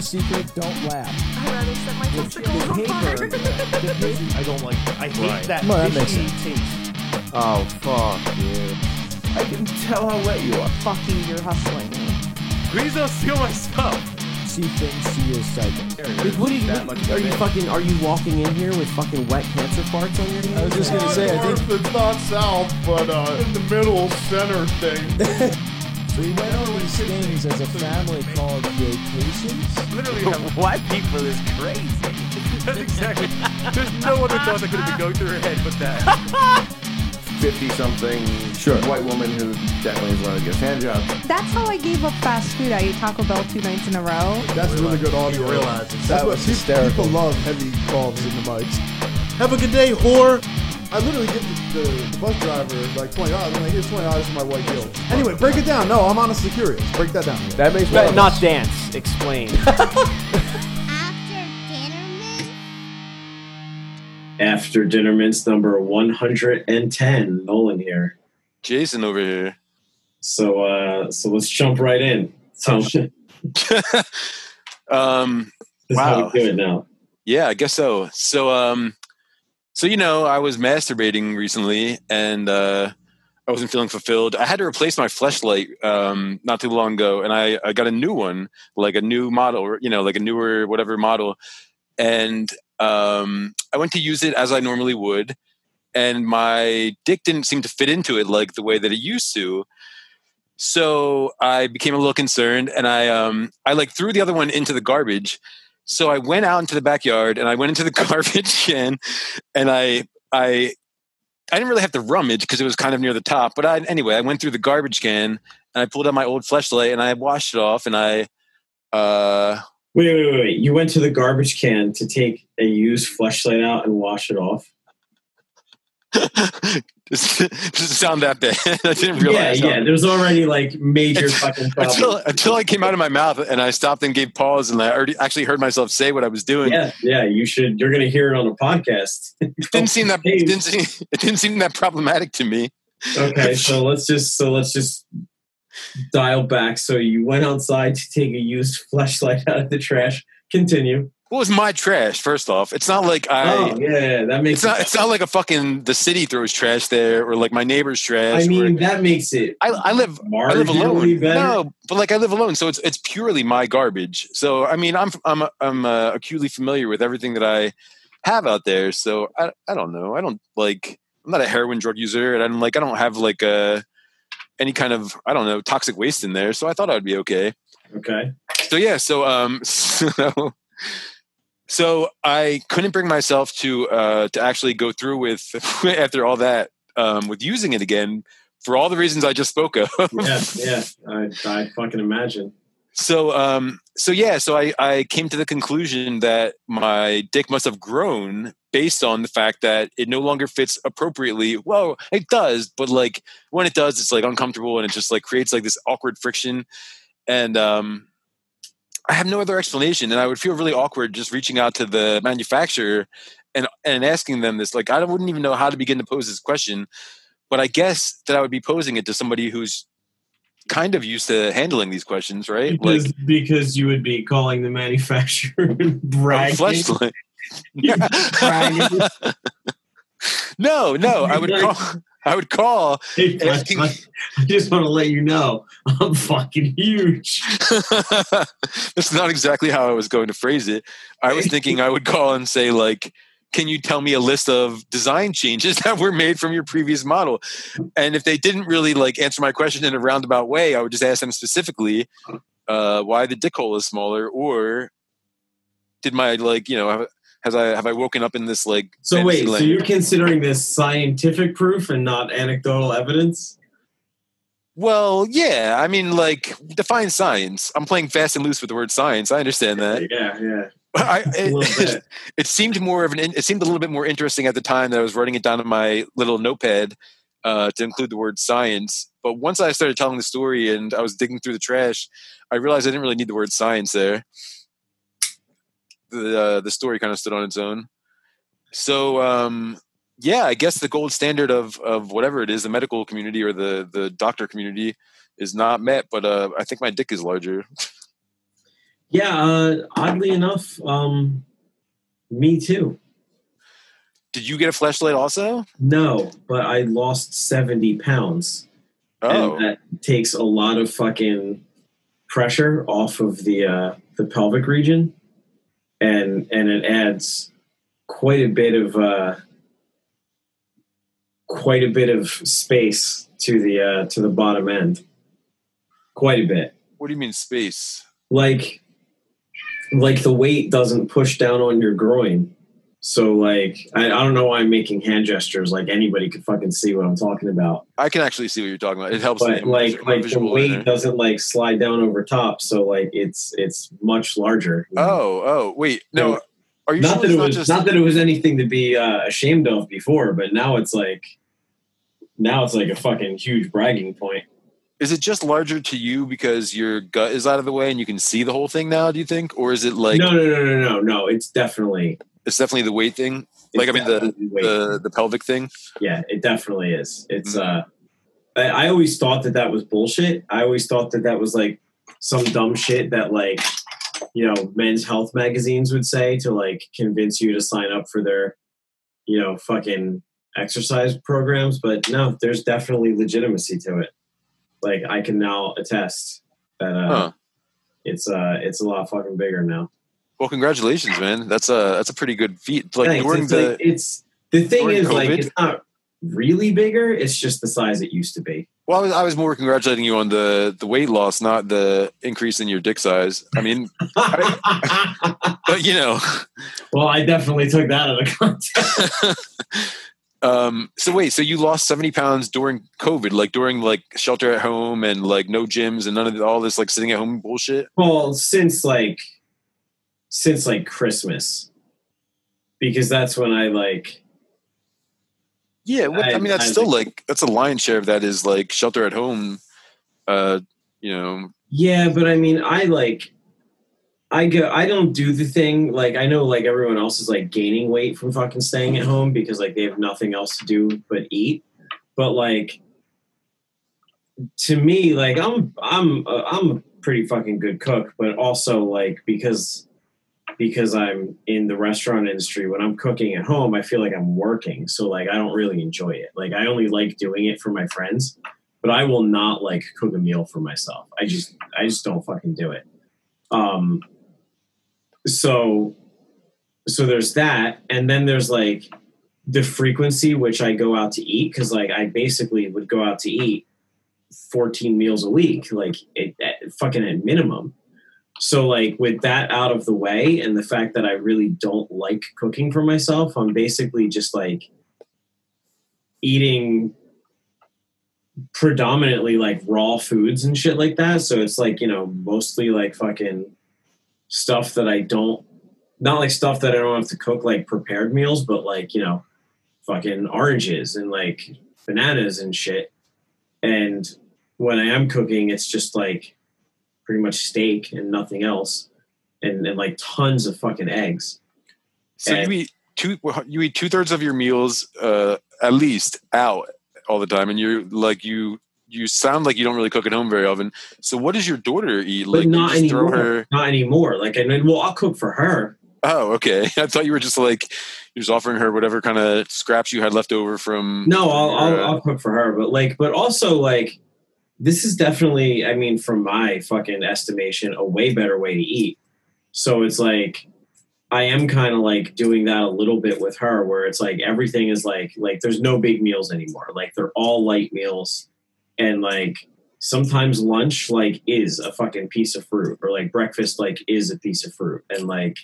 have a secret, don't laugh. I'd rather set my The, testicles on fire. paper, the paper. I don't like. I hate Right. that. Well, that makes fishy sense. taste. Oh fuck you. I can tell how wet you are. Fuck you, you're hustling me. Please don't steal my stuff. See things, see your psychic. Wait, what are you, That much are you it. fucking? Are you walking in here with fucking wet cancer parts on your hands? I was just gonna say, I think. it's not south, but uh, in the middle center thing. So we went on these things as a family called vacations. Literally, have, White people is crazy. that's exactly. There's no other thought that could have been going through her head but that. 50 something Sure. white woman who definitely is going to get a hand job. That's how I gave up fast food. I ate Taco Bell two nights in a row. That's really good audio. realizes That's that what was people, hysterical. people love heavy calls in the mics. Have a good day, whore. I literally give the, the, the bus driver like twenty dollars. I'm like, here's twenty dollars for my white guilt. Anyway, break it down. No, I'm honestly curious. Break that down. That makes But not dance. Explain. After dinner mints number 110 nolan here Jason over here. so uh so let's jump right in so this um, is how Wow. we do it now yeah, I guess so. So, um, so you know, I was masturbating recently, and uh, I wasn't feeling fulfilled. I had to replace my fleshlight um, not too long ago, and I, I got a new one, like a new model, you know, like a newer whatever model, and um, I went to use it as I normally would, and my dick didn't seem to fit into it like the way that it used to. So I became a little concerned, and I um, I like threw the other one into the garbage. So I went out into the backyard and I went into the garbage can and I I I didn't really have to rummage because it was kind of near the top. But I anyway, I went through the garbage can and I pulled out my old fleshlight and I washed it off and I uh wait wait wait wait you went to the garbage can to take a used fleshlight out and wash it off does it sound that bad? I didn't yeah realize. how- yeah there's already like major fucking problems Until, until I came out of my mouth and I stopped and gave pause and I already actually heard myself say what I was doing. yeah yeah you should you're gonna hear it on a podcast It didn't seem that it didn't seem, it didn't seem that problematic to me. okay so let's just so let's just dial back so you went outside to take a used fleshlight out of the trash continue What was my trash? First off, it's not like I. oh yeah that makes It's not. It's not like a fucking the city throws trash there, or like my neighbor's trash. i mean or, that makes it I, I live. I live alone. better. No, but like I live alone, so it's it's purely my garbage. So I mean, I'm I'm I'm uh, acutely familiar with everything that I have out there. So I I don't know. I don't like. I'm not a heroin drug user, and I'm like I don't have like a any kind of I don't know toxic waste in there. So I thought I'd be okay. okay So yeah, so um, so, so I couldn't bring myself to uh to actually go through with after all that um with using it again for all the reasons I just spoke of. yeah yeah i i fucking imagine so um so yeah, so I I came to the conclusion that my dick must have grown based on the fact that it no longer fits appropriately. Well, it does, but like when it does, it's like uncomfortable and it just like creates like this awkward friction. And um I have no other explanation, and I would feel really awkward just reaching out to the manufacturer and and asking them this. Like, I wouldn't even know how to begin to pose this question, but I guess that I would be posing it to somebody who's kind of used to handling these questions, right? because because you would be calling the manufacturer and like bragging bragging. no, no, I would call. I would call. Hey, Asking- Fleshlight, I just want to let you know I'm fucking huge. That's not exactly how I was going to phrase it. I was thinking I would call and say like, "Can you tell me a list of design changes that were made from your previous model?" And if they didn't really like answer my question in a roundabout way, I would just ask them specifically uh, why the dick hole is smaller, or did my like you know have, has I have I woken up in this like So wait, so land? you're considering this scientific proof and not anecdotal evidence? Well, yeah. I mean, like, define science. I'm playing fast and loose with the word science. I understand that. Yeah, yeah. I, it, it seemed more of an. It seemed a little bit more interesting at the time that I was writing it down on my little notepad uh, to include the word science. But once I started telling the story and I was digging through the trash, I realized I didn't really need the word science there. The uh, the story kind of stood on its own. So um, yeah, I guess the gold standard of of whatever it is, the medical community or the the doctor community, is not met. But uh, I think my dick is larger. Yeah, uh, oddly enough, um, me too. Did you get a fleshlight also? No, but I lost 70 pounds. Oh, And that takes a lot of fucking pressure off of the uh, the pelvic region. And and it adds quite a bit of uh, quite a bit of space to the uh, to the bottom end. Quite a bit. what do you mean space? like like the weight doesn't push down on your groin so like I, I don't know why i'm making hand gestures like anybody could fucking see what i'm talking about I can actually see what you're talking about. It helps. but me. like like the weight doesn't like slide down over top so like it's it's much larger Oh, oh, wait, no. No. Are you not sure that it not was just? not that it was anything to be uh, ashamed of before but now it's like now it's like a fucking huge bragging point is it just larger to you because your gut is out of the way and you can see the whole thing now? Do you think, or is it like no no no no no no it's definitely it's definitely the weight thing, it's like I mean the the the pelvic thing? Yeah, it definitely is. It's Mhm. uh, I, I always thought that that was bullshit. I always thought that that was like some dumb shit that like you know men's health magazines would say to like convince you to sign up for their you know fucking exercise programs. But no, there's definitely legitimacy to it. Like I can now attest that uh, Huh. it's uh, it's a lot fucking bigger now. Well, congratulations, man. That's a that's a pretty good feat. Like Thanks. during it's, the like, it's the thing is like it's not really bigger. It's just the size it used to be. well, I was, I was more congratulating you on the the weight loss, not the increase in your dick size. I mean, but you know. well, I definitely took that out of context. um so wait so you lost 70 pounds during covid like during like shelter at home and like no gyms and none of the, all this like sitting at home bullshit well, since like since like Christmas, because that's when I like yeah what, I, I- mean that's I still like that's a lion's share of that is like shelter at home uh you know. Yeah, but I mean I like I go I don't do the thing like I know like everyone else is like gaining weight from fucking staying at home because like they have nothing else to do but eat, but like to me like I'm I'm uh, I'm a pretty fucking good cook, but also like because because I'm in the restaurant industry, when I'm cooking at home, I feel like I'm working. So like I don't really enjoy it. Like I only like doing it for my friends, but I will not like cook a meal for myself. I just I just don't fucking do it. Um so so there's that and then there's like the frequency which I go out to eat cuz like I basically would go out to eat 14 meals a week like it, at, fucking at minimum so like with that out of the way and the fact that i really don't like cooking for myself i'm basically just like eating predominantly like raw foods and shit like that. So it's like you know mostly like fucking stuff that i don't not like stuff that i don't have to cook like prepared meals but like you know fucking oranges and like bananas and shit. And when i am cooking it's just like pretty much steak and nothing else, and, and like tons of fucking eggs. so And- you eat two you eat two-thirds of your meals uh at least out all the time and you're like you you sound like you don't really cook at home very often so what does your daughter eat like not anymore. her Not anymore. Like, I mean, well, I'll cook for her. oh okay i thought you were just like you're just offering her whatever kind of scraps you had left over from No, I'll, I'll, uh, I'll cook for her. But like, but also like, this is definitely, I mean, from my fucking estimation, a way better way to eat. So it's like, I am kind of like doing that a little bit with her, where it's like everything is like, like there's no big meals anymore. Like they're all light meals, and like sometimes lunch like is a fucking piece of fruit, or like breakfast like is a piece of fruit, and like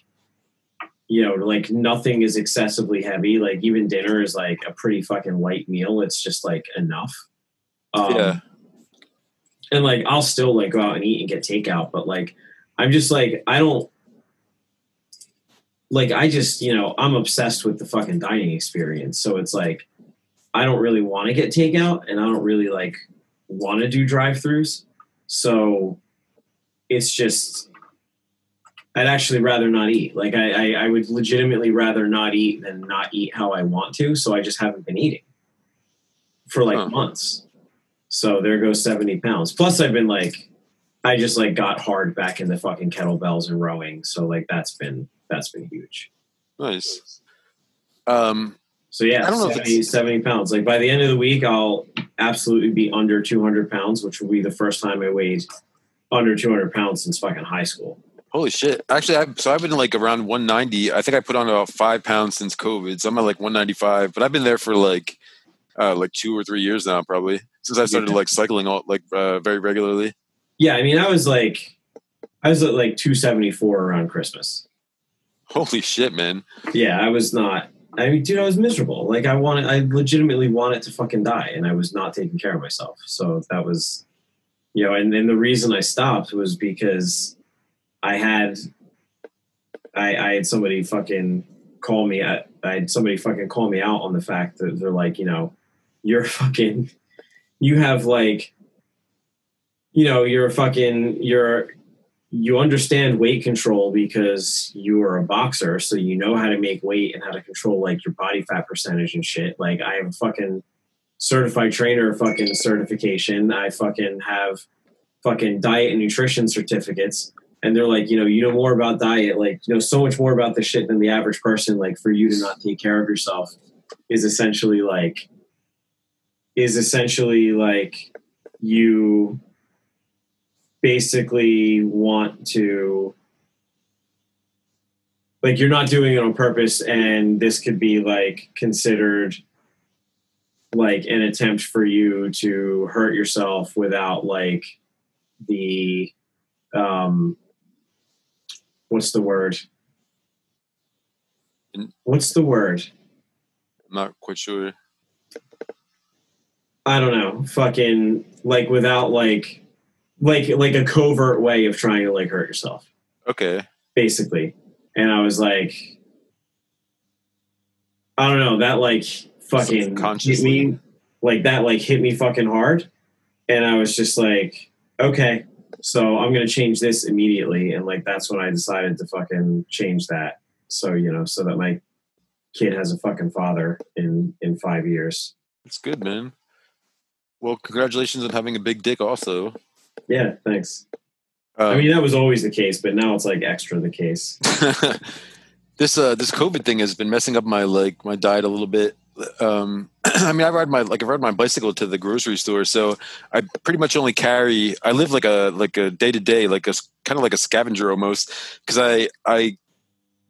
you know, like nothing is excessively heavy. Like even dinner is like a pretty fucking light meal. It's just like enough. Um, Yeah. And like I'll still like go out and eat and get takeout, but like I'm just like I don't like I just you know I'm obsessed with the fucking dining experience. So it's like I don't really want to get takeout, and I don't really like want to do drive-throughs. So it's just I'd actually rather not eat. Like I, I, I would legitimately rather not eat than not eat how I want to. So I just haven't been eating for like Huh. months. So there goes seventy pounds. Plus I've been like, I just like got hard back in the fucking kettlebells and rowing. So like that's been that's been huge. Nice. Um, So yeah, I don't know if 70, it's- 70 pounds. Like by the end of the week, I'll absolutely be under 200 pounds, which will be the first time I weighed under 200 pounds since fucking high school. holy shit! Actually, I've, so I've been like around 190. I think I put on about five pounds since COVID, so I'm at like 195. But I've been there for like uh, like two or three years now, probably since I started like cycling all like uh, very regularly. Yeah, I mean, I was like, I was at like 274 around Christmas. Holy shit, man! Yeah, I was not. I mean, dude, I was miserable. Like, I wanted, I legitimately wanted to fucking die, and I was not taking care of myself. So that was, you know, and then the reason I stopped was because I had, I, I had somebody fucking call me. I, I had somebody fucking call me out on the fact that they're like, you know, you're fucking, you have like, you know, you're fucking, you're you understand weight control because you are a boxer, so you know how to make weight and how to control like your body fat percentage and shit. Like I have a fucking certified trainer fucking certification. I fucking have fucking diet and nutrition certificates. And they're like, you know, you know more about diet, like, you know, so much more about this shit than the average person. Like, for you to not take care of yourself is essentially like, is essentially like you basically want to like you're not doing it on purpose and this could be like considered like an attempt for you to hurt yourself without like the um what's the word what's the word I'm not quite sure. I don't know, fucking like without like like like a covert way of trying to like hurt yourself, Okay, basically. And I was like, I don't know, that like fucking hit me like that like hit me fucking hard. And I was just like, okay, so I'm gonna change this immediately. And like that's when I decided to fucking change that. So, you know, so that my kid has a fucking father in in five years. It's good, man. Well, congratulations on having a big dick, also. Yeah, thanks. I mean, that was always the case, but now it's like extra the case. this uh this COVID thing has been messing up my like my diet a little bit. Um, I mean, I ride my like I ride my bicycle to the grocery store, so I pretty much only carry. I live like a like a day to day, like a kind of like a scavenger almost, because I I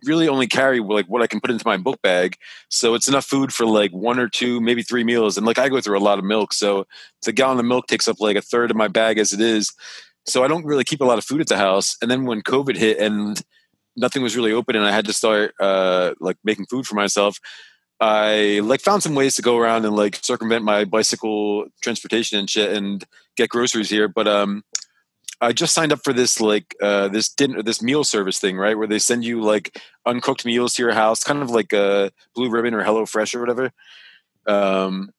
really only carry like what I can put into my book bag. So it's enough food for like one or two, maybe three meals. And like I go through a lot of milk, so the gallon of milk takes up like a third of my bag as it is. So I don't really keep a lot of food at the house. And then when COVID hit and nothing was really open and I had to start uh, like making food for myself, I like found some ways to go around and like circumvent my bicycle transportation and shit and get groceries here. But um, I just signed up for this like uh, this dinner this meal service thing, right? Where they send you like uncooked meals to your house, kind of like a Blue Ribbon or Hello Fresh or whatever. Um,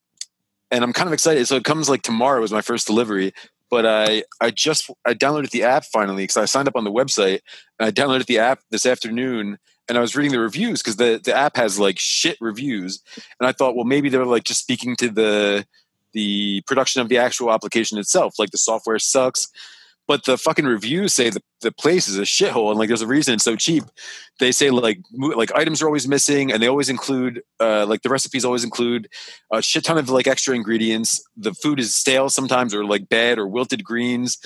and I'm kind of excited. So it comes like tomorrow was my first delivery, but I I just I downloaded the app finally because I signed up on the website and I downloaded the app this afternoon and I was reading the reviews because the the app has like shit reviews and I thought well maybe they're like just speaking to the the production of the actual application itself like the software sucks but the fucking reviews say the, the place is a shithole and like there's a reason it's so cheap. They say like like items are always missing and they always include uh, like the recipes always include a shit ton of like extra ingredients. The food is stale sometimes or like bad or wilted greens.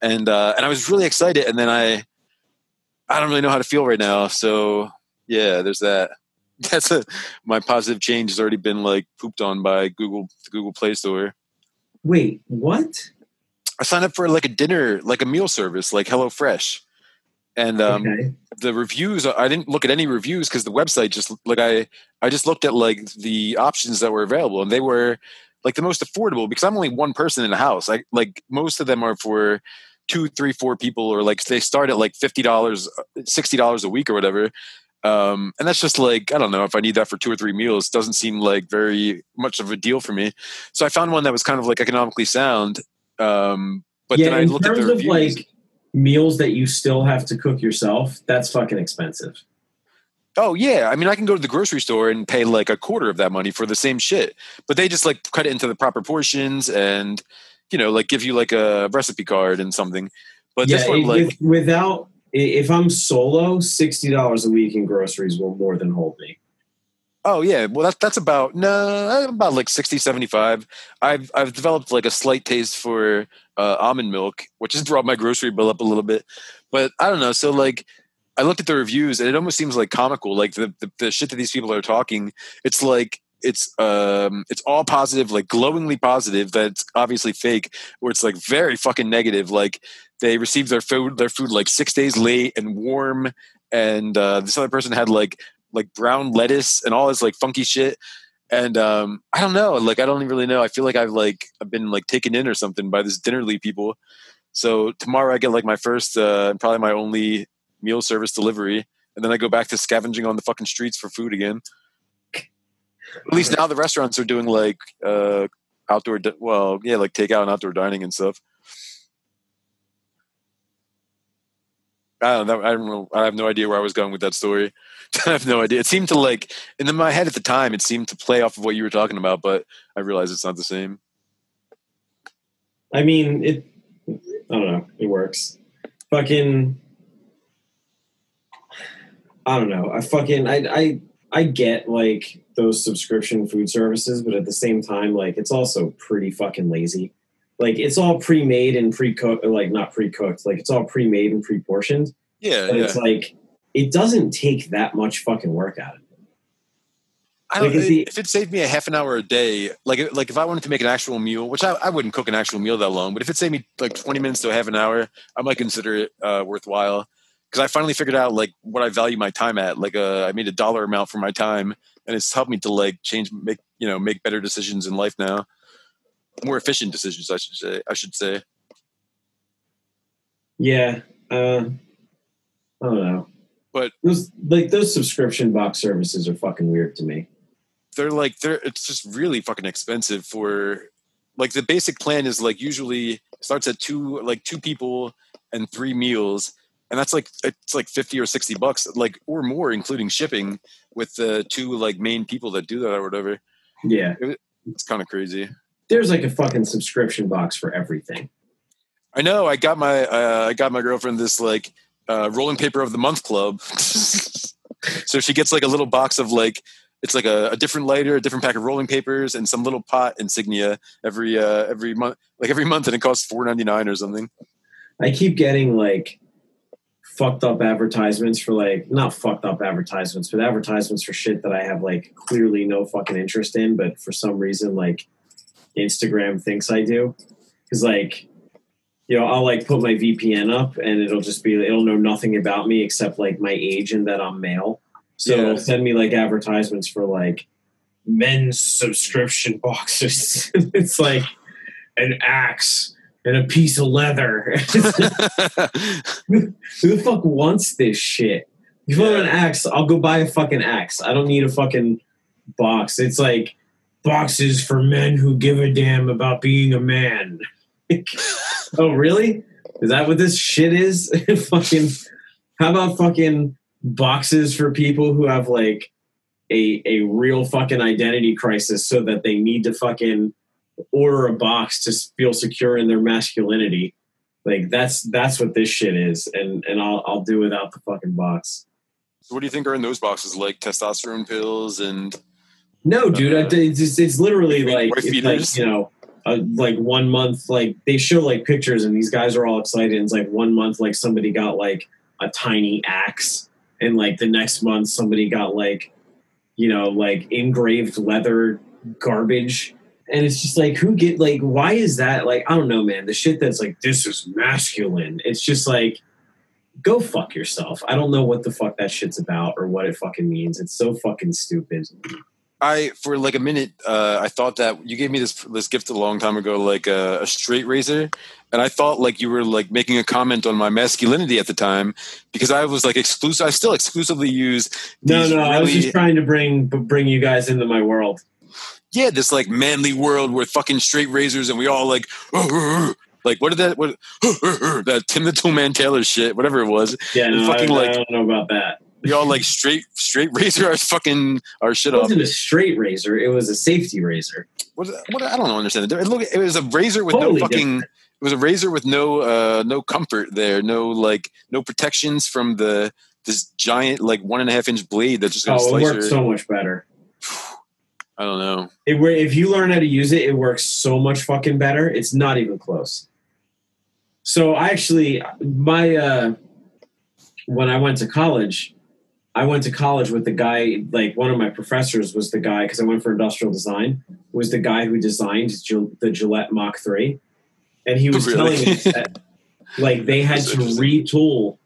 And uh and i was really excited and then i i don't really know how to feel right now. So yeah there's that. That's a my positive change has already been like pooped on by google the google play store. Wait, what? I signed up for like a dinner, like a meal service, like HelloFresh. And um, okay. the reviews, I didn't look at any reviews because the website just like I, I just looked at like the options that were available, and they were like the most affordable because I'm only one person in the house. I like most of them are for two, three, four people, or like they start at like fifty dollars, sixty dollars a week or whatever. Um, and that's just like I don't know if I need that for two or three meals. Doesn't seem like very much of a deal for me. So I found one that was kind of like economically sound. Um, but yeah, then I in looked at terms the of like meals that you still have to cook yourself, that's fucking expensive. Oh yeah, I mean I can go to the grocery store and pay like a quarter of that money for the same shit, but they just like cut it into the proper portions and you know like give you like a recipe card and something. But yeah, this one, like, with- without if I'm solo, sixty dollars a week in groceries will more than hold me. Oh yeah, well that's that's about no, about like 60, 75. I've I've developed like a slight taste for uh, almond milk, which has brought my grocery bill up a little bit. But I don't know. So like, I looked at the reviews, and it almost seems like comical. Like the the, the shit that these people are talking, it's like it's um it's all positive like glowingly positive that's obviously fake where it's like very fucking negative like they received their food their food like six days late and warm and uh this other person had like like brown lettuce and all this like funky shit. And um i don't know like i don't even really know. I feel like i've like i've been like taken in or something by this dinnerly people. So tomorrow i get like my first uh and probably my only meal service delivery and then i go back to scavenging on the fucking streets for food again. At least now the restaurants are doing like uh outdoor di- well yeah like takeout and outdoor dining and stuff I don't know. I don't know. I have no idea where I was going with that story. I have no idea. It seemed to like, in my head at the time, it seemed to play off of what you were talking about, but I realize it's not the same. I mean, it. I don't know. It works. Fucking. I don't know. I fucking I I I get like those subscription food services, but at the same time, like it's also pretty fucking lazy. Like it's all pre-made and pre-cooked, like not pre-cooked. Like it's all pre-made and pre-portioned. Yeah, But yeah. it's like it doesn't take that much fucking work out of it. I don't, like, the- if it saved me a half an hour a day, like like if I wanted to make an actual meal, which I, I wouldn't cook an actual meal that long, but if it saved me like twenty minutes to a half an hour, I might consider it uh, worthwhile. Because I finally figured out like what I value my time at. Like uh, I made a dollar amount for my time, and it's helped me to like change, make you know, make better decisions in life now, more efficient decisions. I should say. I should say. Yeah. Uh, I don't know. But- those like those subscription box services are fucking weird to me. they're like they're it's just really fucking expensive for like the basic plan is like usually starts at two like two people and three meals and that's like it's like 50 or 60 bucks like or more including shipping with the two like main people that do that or whatever Yeah. it's kind of crazy There's like a fucking subscription box for everything. i know i got my uh, i got my girlfriend this like uh, rolling paper of the month club so she gets like a little box of like it's like a, a different lighter a different pack of rolling papers and some little pot insignia every uh every month like every month and it costs 4.99 or something I keep getting like fucked up advertisements for like not fucked up advertisements, but advertisements for shit that I have like clearly no fucking interest in, but for some reason like Instagram thinks I do. Cause like you know, I'll like put my VPN up and it'll just be it'll know nothing about me except like my age and that I'm male. So Yeah. it'll send me like advertisements for like men's subscription boxes. it's like an axe and a piece of leather. Who the fuck wants this shit? If you want an axe, I'll go buy a fucking axe. I don't need a fucking box. It's like boxes for men who give a damn about being a man. oh, really? Is that what this shit is? fucking. How about fucking boxes for people who have like a a real fucking identity crisis, so that they need to fucking order a box to feel secure in their masculinity? Like that's that's what this shit is, and and I'll I'll do without the fucking box. So what do you think are in those boxes? Like testosterone pills and No, dude, I, it's, it's literally like it's like you know, uh, like one month. Like they show like pictures, and these guys are all excited. And it's like one month, like somebody got like a tiny axe, and like the next month, somebody got like, you know, like engraved leather garbage. And it's just like, who get like, why is that? Like, I don't know, man. The shit that's like, this is masculine. It's just like, go fuck yourself. I don't know what the fuck that shit's about or what it fucking means. It's so fucking stupid. I for like a minute uh, I thought that you gave me this this gift a long time ago like a, a straight razor and I thought like you were like making a comment on my masculinity at the time because I was like exclusive I still exclusively use No, no, I was just trying to bring bring you guys into my world. yeah this like manly world where fucking straight razors and we all like like what did that what that Tim the Toolman Taylor shit whatever it was Yeah, no, fucking, I, like- I don't know about that. We all like straight straight razor our fucking our shit off. It wasn't a straight razor; it was a safety razor. what, what I don't understand it. It look it was a razor with Totally no fucking it was a razor with no uh no comfort there, no like no protections from the this giant like one and a half inch blade that's just gonna Oh, it slice works your. so much better. I don't know. It, if you learn how to use it, it works so much fucking better. It's not even close. So I actually, my uh, when I went to college, I went to college with the guy. Like one of my professors was the guy because I went for industrial design. Was the guy who designed Gil- the Gillette Mach Three, and he was Really? telling us that like they had That's to retool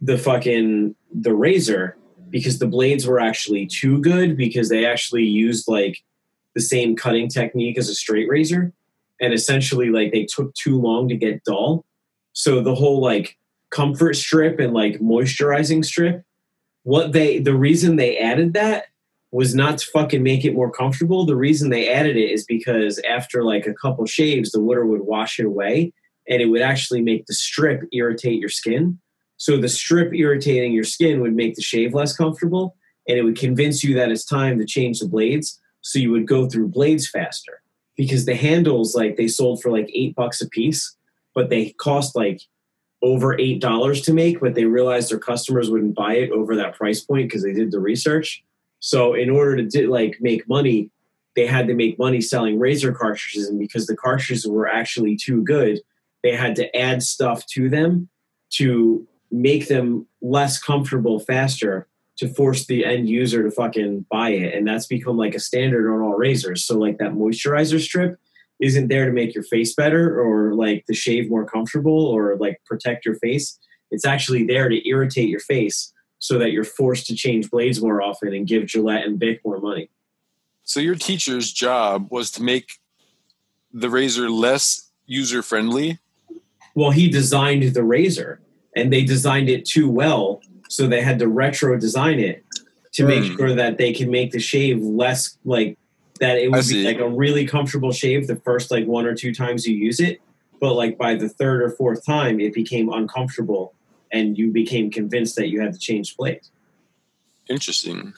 the fucking the razor because the blades were actually too good because they actually used like the same cutting technique as a straight razor and essentially like they took too long to get dull so the whole like comfort strip and like moisturizing strip what they the reason they added that was not to fucking make it more comfortable. The reason they added it is because after like a couple shaves the water would wash it away and it would actually make the strip irritate your skin. So the strip irritating your skin would make the shave less comfortable and it would convince you that it's time to change the blades so you would go through blades faster. Because the handles like they sold for like eight bucks a piece but they cost like over eight dollars to make but they realized their customers wouldn't buy it over that price point because they did the research so in order to di- like make money they had to make money selling razor cartridges and because the cartridges were actually too good they had to add stuff to them to make them less comfortable faster to force the end user to fucking buy it. And that's become like a standard on all razors. So like that moisturizer strip isn't there to make your face better or like to shave more comfortable or like protect your face. It's actually there to irritate your face so that you're forced to change blades more often and give Gillette and Bic more money. So your teacher's job was to make the razor less user friendly. Well, he designed the razor and they designed it too well. So they had to retro design it to make Hmm. sure that they can make the shave less like that it would be like a really comfortable shave the first like one or two times you use it. But like by the third or fourth time, it became uncomfortable and you became convinced that you had to change blades. Interesting.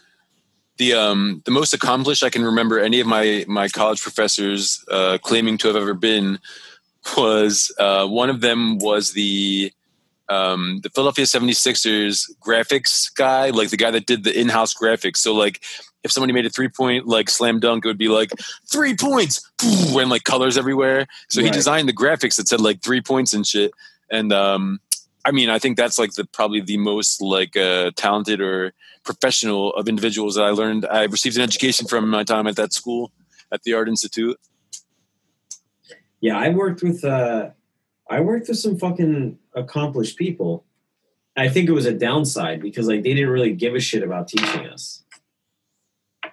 The um the most accomplished I can remember any of my my college professors uh, claiming to have ever been was uh, one of them was the um, the Philadelphia 76ers graphics guy, like the guy that did the in-house graphics. So like if somebody made a three point like slam dunk, it would be like three points and like colors everywhere. So he designed the graphics that said like three points and shit. And um, I mean, I think that's like the probably the most like uh, talented or professional of individuals that I learned. I received an education from my time at that school at the Art Institute. Yeah, I worked with uh I worked with some fucking accomplished people. I think it was a downside because like they didn't really give a shit about teaching us.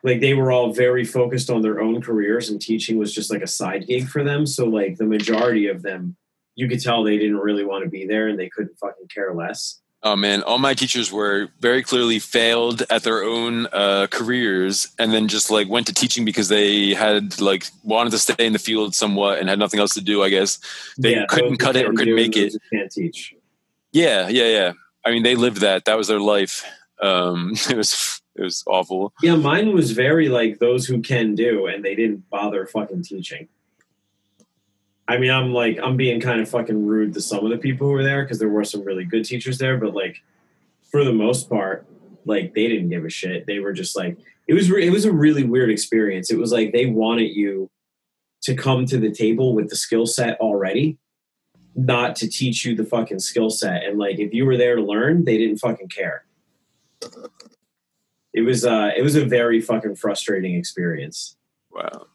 Like they were all very focused on their own careers and teaching was just like a side gig for them. So like the majority of them you could tell they didn't really want to be there and they couldn't fucking care less. Oh man, all my teachers were very clearly failed at their own uh, careers, and then just like went to teaching because they had like wanted to stay in the field somewhat and had nothing else to do. I guess they Yeah, couldn't cut it or couldn't make it. Can't teach. Yeah, yeah, yeah. I mean, they lived that. That was their life. Um, it was it was awful. Yeah, mine was very like those who can do, and they didn't bother fucking teaching. I mean, I'm like, I'm being kind of fucking rude to some of the people who were there because there were some really good teachers there, but like, for the most part, like they didn't give a shit. They were just like, it was, re- it was a really weird experience. It was like they wanted you to come to the table with the skill set already, not to teach you the fucking skill set. And like, if you were there to learn, they didn't fucking care it was uh it was a very fucking frustrating experience Wow.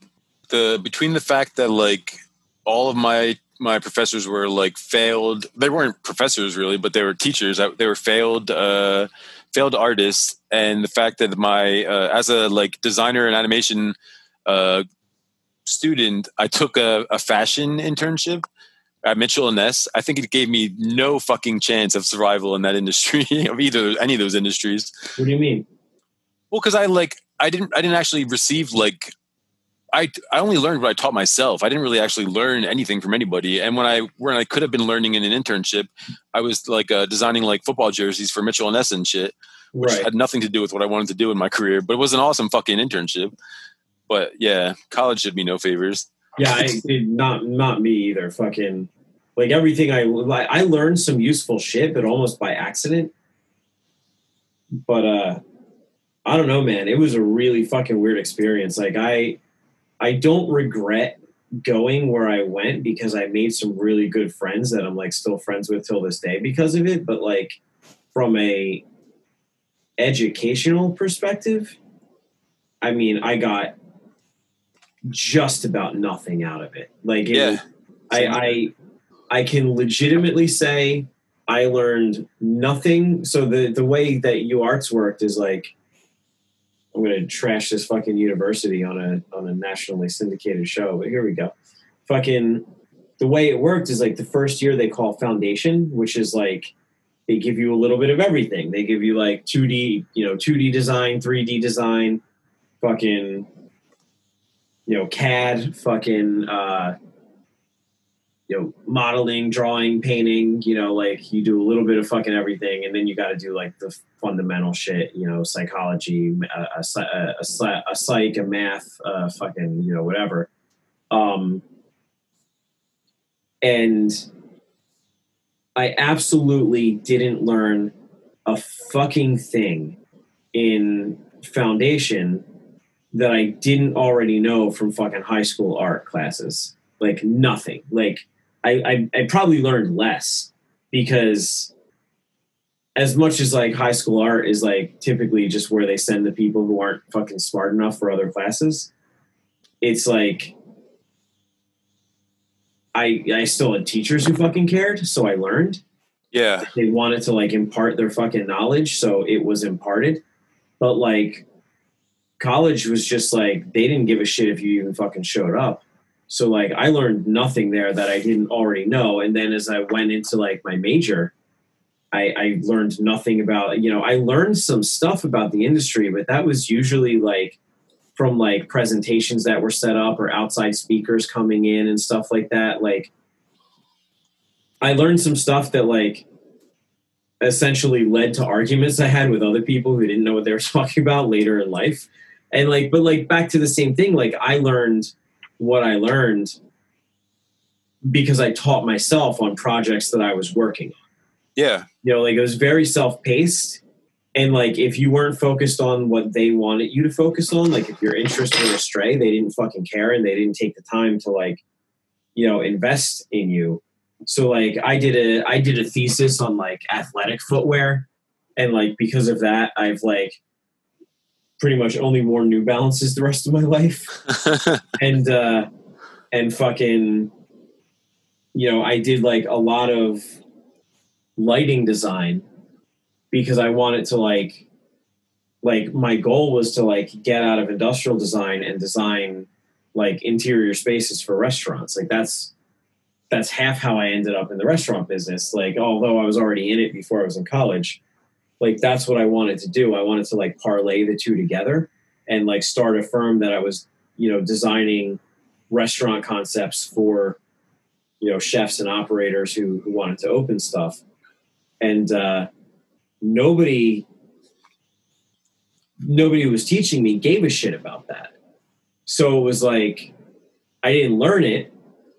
The between the fact that like all of my my professors were like failed. They weren't professors really, but they were teachers. I- They were failed uh, failed artists, and the fact that my uh, as a like designer and animation uh, student, I took a, a fashion internship at Mitchell and Ness. I think it gave me no fucking chance of survival in that industry of either any of those industries. what do you mean Well, because I like I didn't I didn't actually receive like I I only learned what I taught myself. I didn't really actually learn anything from anybody. And when I when I could have been learning in an internship, I was like uh, designing like football jerseys for Mitchell and Ness and shit, which right had nothing to do with what I wanted to do in my career. But it was an awesome fucking internship. But yeah, college did me no favors. yeah i did not not me either fucking Like everything I like, I learned some useful shit, but almost by accident. But uh, I don't know, man. It was a really fucking weird experience. Like I, I don't regret going where I went because I made some really good friends that I'm like still friends with till this day because of it. But like from a educational perspective, I mean, I got just about nothing out of it. Like, it Yeah. was- I, I, I can legitimately say I learned nothing. So the the way that UArts worked is like, I'm gonna trash this fucking university on a on a nationally syndicated show, but here we go. Fucking the way it worked is like the first year they call foundation, which is like they give you a little bit of everything. They give you like 2D, you know, 2D design, 3D design, fucking, you know, CAD, fucking, uh, you know, modeling, drawing, painting, you know, like you do a little bit of fucking everything. And then you got to do like the fundamental shit, you know, psychology, a, a, a, a, psych, a math, uh, fucking, you know, whatever. Um, and I absolutely didn't learn a fucking thing in foundation that I didn't already know from fucking high school art classes. Like nothing. Like I, I, I probably learned less because as much as like high school art is like typically just where they send the people who aren't fucking smart enough for other classes, it's like I I still had teachers who fucking cared, so I learned. Yeah. they wanted to like impart their fucking knowledge so it was imparted. But like college was just like they didn't give a shit if you even fucking showed up so like i learned nothing there that i didn't already know and then as i went into like my major i i learned nothing about you know i learned some stuff about the industry but that was usually like from like presentations that were set up or outside speakers coming in and stuff like that like I learned some stuff that like essentially led to arguments I had with other people who didn't know what they were talking about later in life. And like, but like back to the same thing, like I learned what I learned because I taught myself on projects that I was working on. Yeah. You know, like it was very self paced. And like if you weren't focused on what they wanted you to focus on, like if your interests were astray, they didn't fucking care and they didn't take the time to like, you know, invest in you so like i did a i did a thesis on like athletic footwear and like because of that i've like pretty much only worn new balances the rest of my life and uh and fucking you know i did like a lot of lighting design because i wanted to like like my goal was to like get out of industrial design and design like interior spaces for restaurants like that's that's half how I ended up in the restaurant business. Like, although I was already in it before I was in college, like that's what I wanted to do. I wanted to like parlay the two together and like start a firm that I was, you know, designing restaurant concepts for, you know, chefs and operators who, who wanted to open stuff. And uh, nobody, nobody who was teaching me gave a shit about that. So it was like, I didn't learn it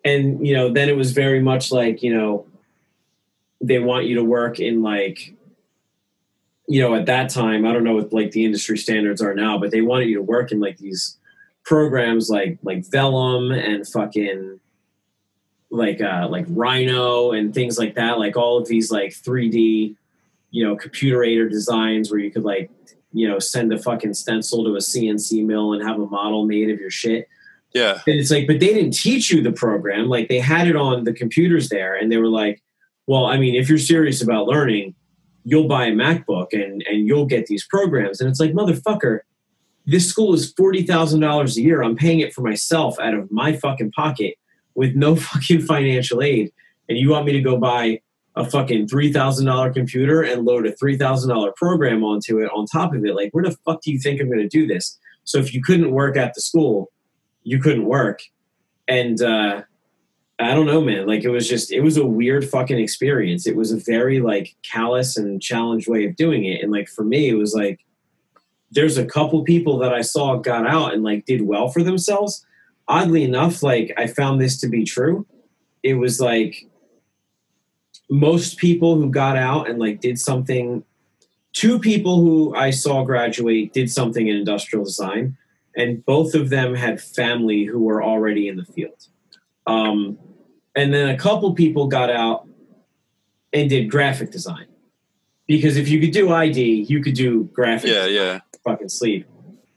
and you know then it was very much like you know they want you to work in like you know at that time i don't know what like the industry standards are now but they wanted you to work in like these programs like like vellum and fucking like uh like rhino and things like that like all of these like 3d you know computer aided designs where you could like you know send a fucking stencil to a cnc mill and have a model made of your shit yeah. and it's like, but they didn't teach you the program. Like they had it on the computers there, and they were like, "Well, I mean, if you're serious about learning, you'll buy a MacBook and and you'll get these programs." And it's like, motherfucker, this school is forty thousand dollars a year. I'm paying it for myself out of my fucking pocket with no fucking financial aid, and you want me to go buy a fucking three thousand dollar computer and load a three thousand dollar program onto it on top of it? Like, where the fuck do you think I'm going to do this? So if you couldn't work at the school you couldn't work and uh i don't know man. Like it was just it was a weird fucking experience. It was a very like callous and challenged way of doing it. And like for me it was like there's a couple people that i saw got out and like did well for themselves. Oddly enough like i found this to be true. It was like most people who got out and like did something two people who I saw graduate did something in industrial design, and both of them had family who were already in the field. Um, and then a couple people got out and did graphic design. Because if you could do ID, you could do graphic Yeah, yeah. fucking sleep.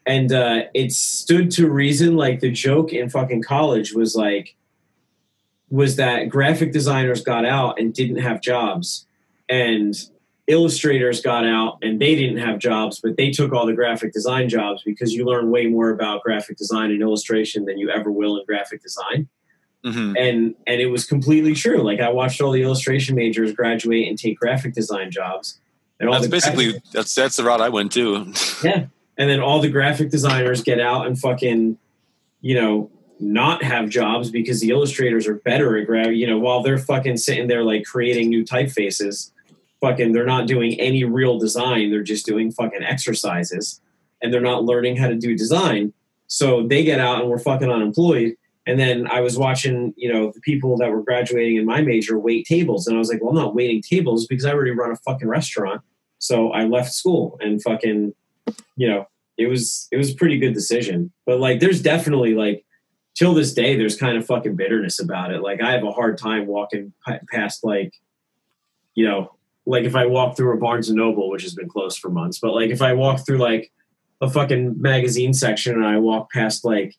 And uh, it stood to reason. Like the joke in fucking college was like, was that graphic designers got out and didn't have jobs, and illustrators got out and they didn't have jobs, but they took all the graphic design jobs because you learn way more about graphic design and illustration than you ever will in graphic design. Hmm And and it was completely true. Like I watched all the illustration majors graduate and take graphic design jobs. And all That's basically graphic- that's that's the route I went to. yeah. And then all the graphic designers get out and fucking, you know, not have jobs because the illustrators are better at grab, you know, while they're fucking sitting there like creating new typefaces, fucking they're not doing any real design. They're just doing fucking exercises and they're not learning how to do design. So they get out and we're fucking unemployed. And then I was watching, you know, the people that were graduating in my major wait tables. And I was like, well, I'm not waiting tables because I already run a fucking restaurant. So I left school and fucking, you know, it was it was a pretty good decision. But like there's definitely like till this day there's kind of fucking bitterness about it. Like I have a hard time walking past like you know, like if I walk through a Barnes and Noble, which has been closed for months, but like if I walk through like a fucking magazine section and I walk past like,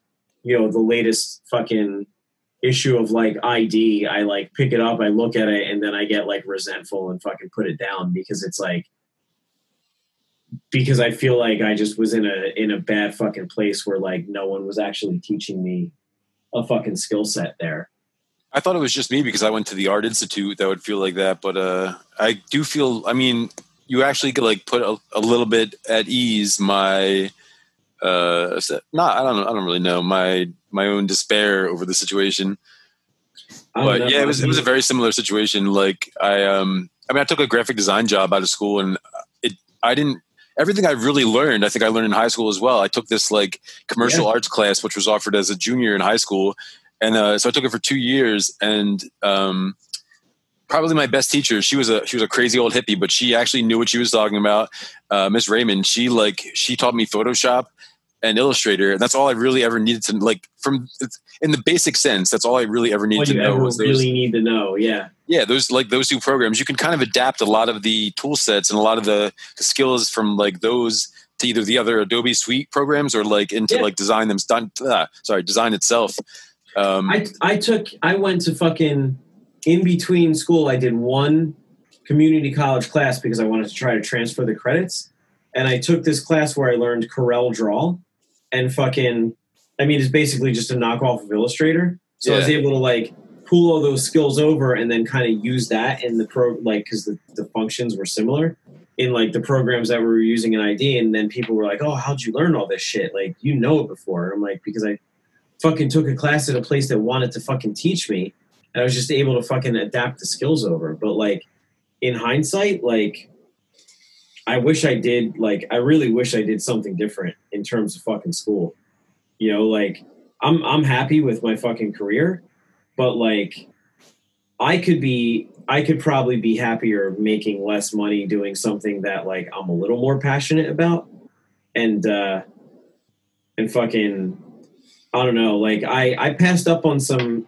you know, the latest fucking issue of like ID, I like pick it up, I look at it, and then I get like resentful and fucking put it down because it's like because I feel like I just was in a in a bad fucking place where like no one was actually teaching me a fucking skill set there. I thought it was just me because I went to the art institute that would feel like that, but uh, I do feel. I mean, you actually could like put a, a little bit at ease my. Uh, not I don't I don't really know my my own despair over the situation, but yeah, it was it was a very similar situation. Like I um I mean I took a graphic design job out of school and it I didn't everything I really learned I think I learned in high school as well. I took this like commercial Yeah. arts class which was offered as a junior in high school and uh, so I took it for two years, and um, probably my best teacher. She was a she was a crazy old hippie, but she actually knew what she was talking about. Uh, Miss Raymond, she like she taught me Photoshop and Illustrator, and that's all I really ever needed to like from in the basic sense. That's all I really ever needed to know was those. really need to know. Yeah, yeah, those like those two programs. You can kind of adapt a lot of the tool sets and a lot of the, the skills from like those to either the other Adobe Suite programs or like into Yeah. like design them. Done, ah, sorry, design itself. Um, I I took I went to fucking in between school. I did one community college class because I wanted to try to transfer the credits, and I took this class where I learned Corel Draw, and fucking I mean it's basically just a knockoff of Illustrator. So I was able to like pull all those skills over and then kind of use that in the pro like because the, the functions were similar in like the programs that we were using in ID and then people were like oh how'd you learn all this shit? Like you know it before. And I'm like because I fucking took a class at a place that wanted to fucking teach me and I was just able to fucking adapt the skills over. But like in hindsight like I wish I did like I really wish I did something different in terms of fucking school. You know like I'm I'm happy with my fucking career but like I could be I could probably be happier making less money doing something that like I'm a little more passionate about. And uh and fucking I don't know like I I passed up on some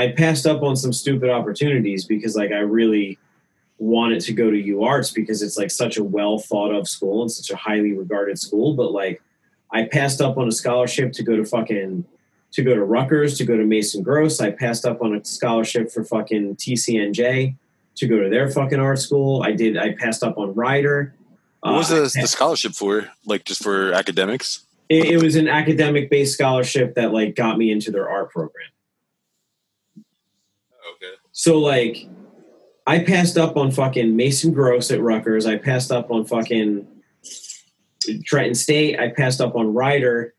I passed up on some stupid opportunities because like I really wanted to go to U Arts because it's like such a well thought of school and such a highly regarded school but like I passed up on a scholarship to go to fucking to go to Rutgers, to go to Mason Gross. I passed up on a scholarship for fucking TCNJ to go to their fucking art school. I did. I passed up on Rider. what was Uh, the, the scholarship for? Like just for academics? it, it was an academic based scholarship that like got me into their art program. So like, I passed up on fucking Mason Gross at Rutgers. I passed up on fucking Trenton State. I passed up on Rider,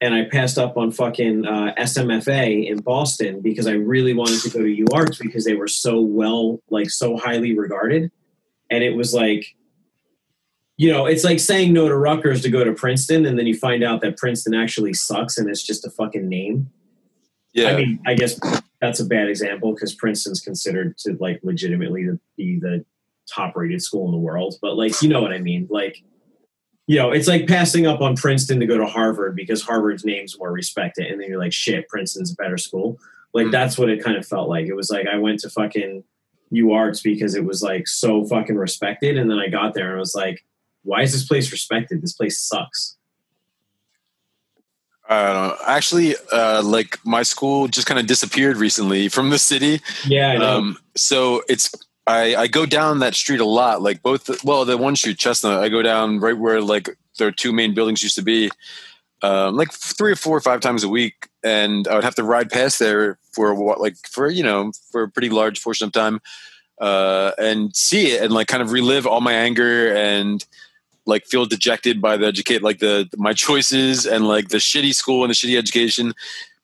and I passed up on fucking uh, SMFA in Boston because I really wanted to go to UArts because they were so well, like so highly regarded, and it was like. You know, it's like saying no to Rutgers to go to Princeton, and then you find out that Princeton actually sucks and it's just a fucking name. Yeah. I mean, I guess that's a bad example because Princeton's considered to like legitimately be the top rated school in the world. But like, you know what I mean? Like, you know, it's like passing up on Princeton to go to Harvard because Harvard's name's more respected, and then you're like, shit, Princeton's a better school. Like Mm. that's what it kind of felt like. It was like I went to fucking U Arts because it was like so fucking respected, and then I got there and I was like, why is this place respected? This place sucks. I don't know. Actually, uh, like my school just kind of disappeared recently from the city. Yeah, Um, so it's I, I go down that street a lot. Like both, the, well, the one street Chestnut, I go down right where like their two main buildings used to be, um, like three or four or five times a week, and I would have to ride past there for what, like for you know for a pretty large portion of time, uh, and see it and like kind of relive all my anger and like feel dejected by the educate like the my choices and like the shitty school and the shitty education.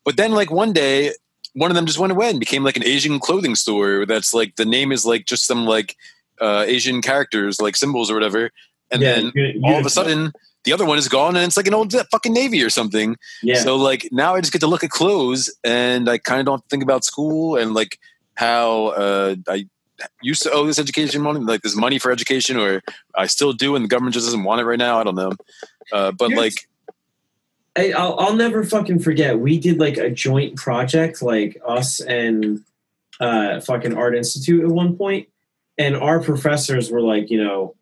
But then like one day one of them just went away and became like an Asian clothing store that's like the name is like just some like uh, Asian characters like symbols or whatever. And Yeah, then uni- all of a sudden the other one is gone and it's like an old fucking navy or something. yeah, So like now I just get to look at clothes and I kind of don't think about school and like how uh, I used to owe this education money, like this money for education, or I still do, and the government just doesn't want it right now. I don't know. Uh, but Here's- like, I, I'll, I'll never fucking forget. We did like a joint project, like us and uh, fucking Art Institute at one point, and our professors were like, you know,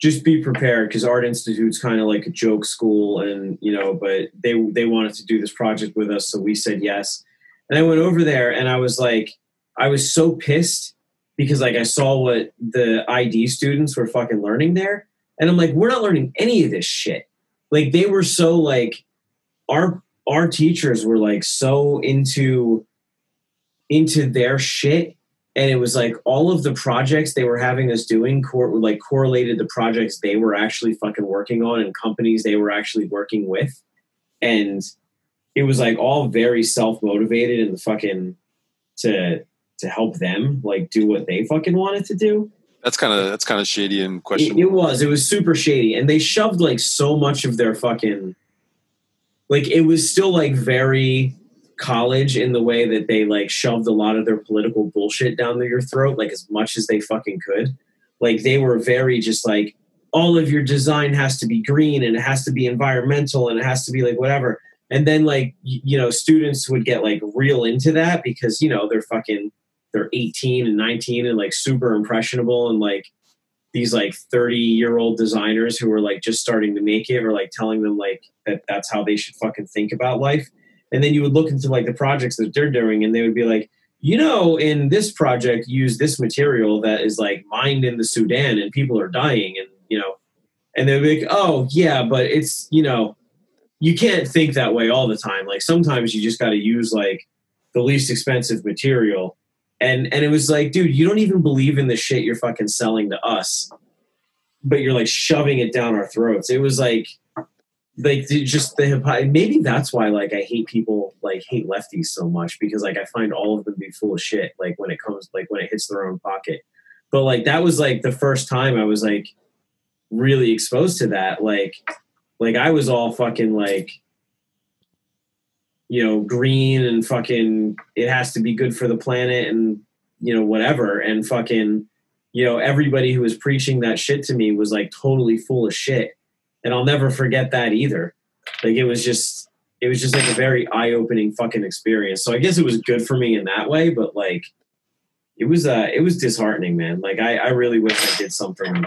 just be prepared because Art Institute's kind of like a joke school, and you know, but they they wanted to do this project with us, so we said yes. And I went over there, and I was like, I was so pissed because like I saw what the ID students were fucking learning there, and I'm like, we're not learning any of this shit. Like they were so like our our teachers were like so into into their shit and it was like all of the projects they were having us doing cor- like correlated the projects they were actually fucking working on and companies they were actually working with and it was like all very self-motivated and the fucking to to help them like do what they fucking wanted to do that's kind of that's kind of shady and it, questionable. it was. It was super shady, and they shoved like so much of their fucking. Like it was still like very college in the way that they like shoved a lot of their political bullshit down your throat, like as much as they fucking could. Like they were very just like all of your design has to be green and it has to be environmental and it has to be like whatever. And then like you know students would get like real into that because you know they're fucking they're 18 and 19 and like super impressionable and like these like 30 year old designers who are like just starting to make it or like telling them like that that's how they should fucking think about life. And then you would look into like the projects that they're doing and they would be like you know in this project use this material that is like mined in the sudan and people are dying and you know and they'd be like oh yeah but it's you know you can't think that way all the time. Like sometimes you just got to use like the least expensive material and and it was like dude you don't even believe in the shit you're fucking selling to us but you're like shoving it down our throats. It was like like just the maybe that's why like i hate people like hate lefties so much because like i find all of them be full of shit like when it comes like when it hits their own pocket. But like that was like the first time i was like really exposed to that. Like like i was all fucking like you know green and fucking it has to be good for the planet and you know whatever. And fucking you know everybody who was preaching that shit to me was like totally full of shit. And i'll never forget that either. Like it was just it was just like a very eye-opening fucking experience. So i guess it was good for me in that way but like it was uh it was disheartening man. Like i i really wish i did something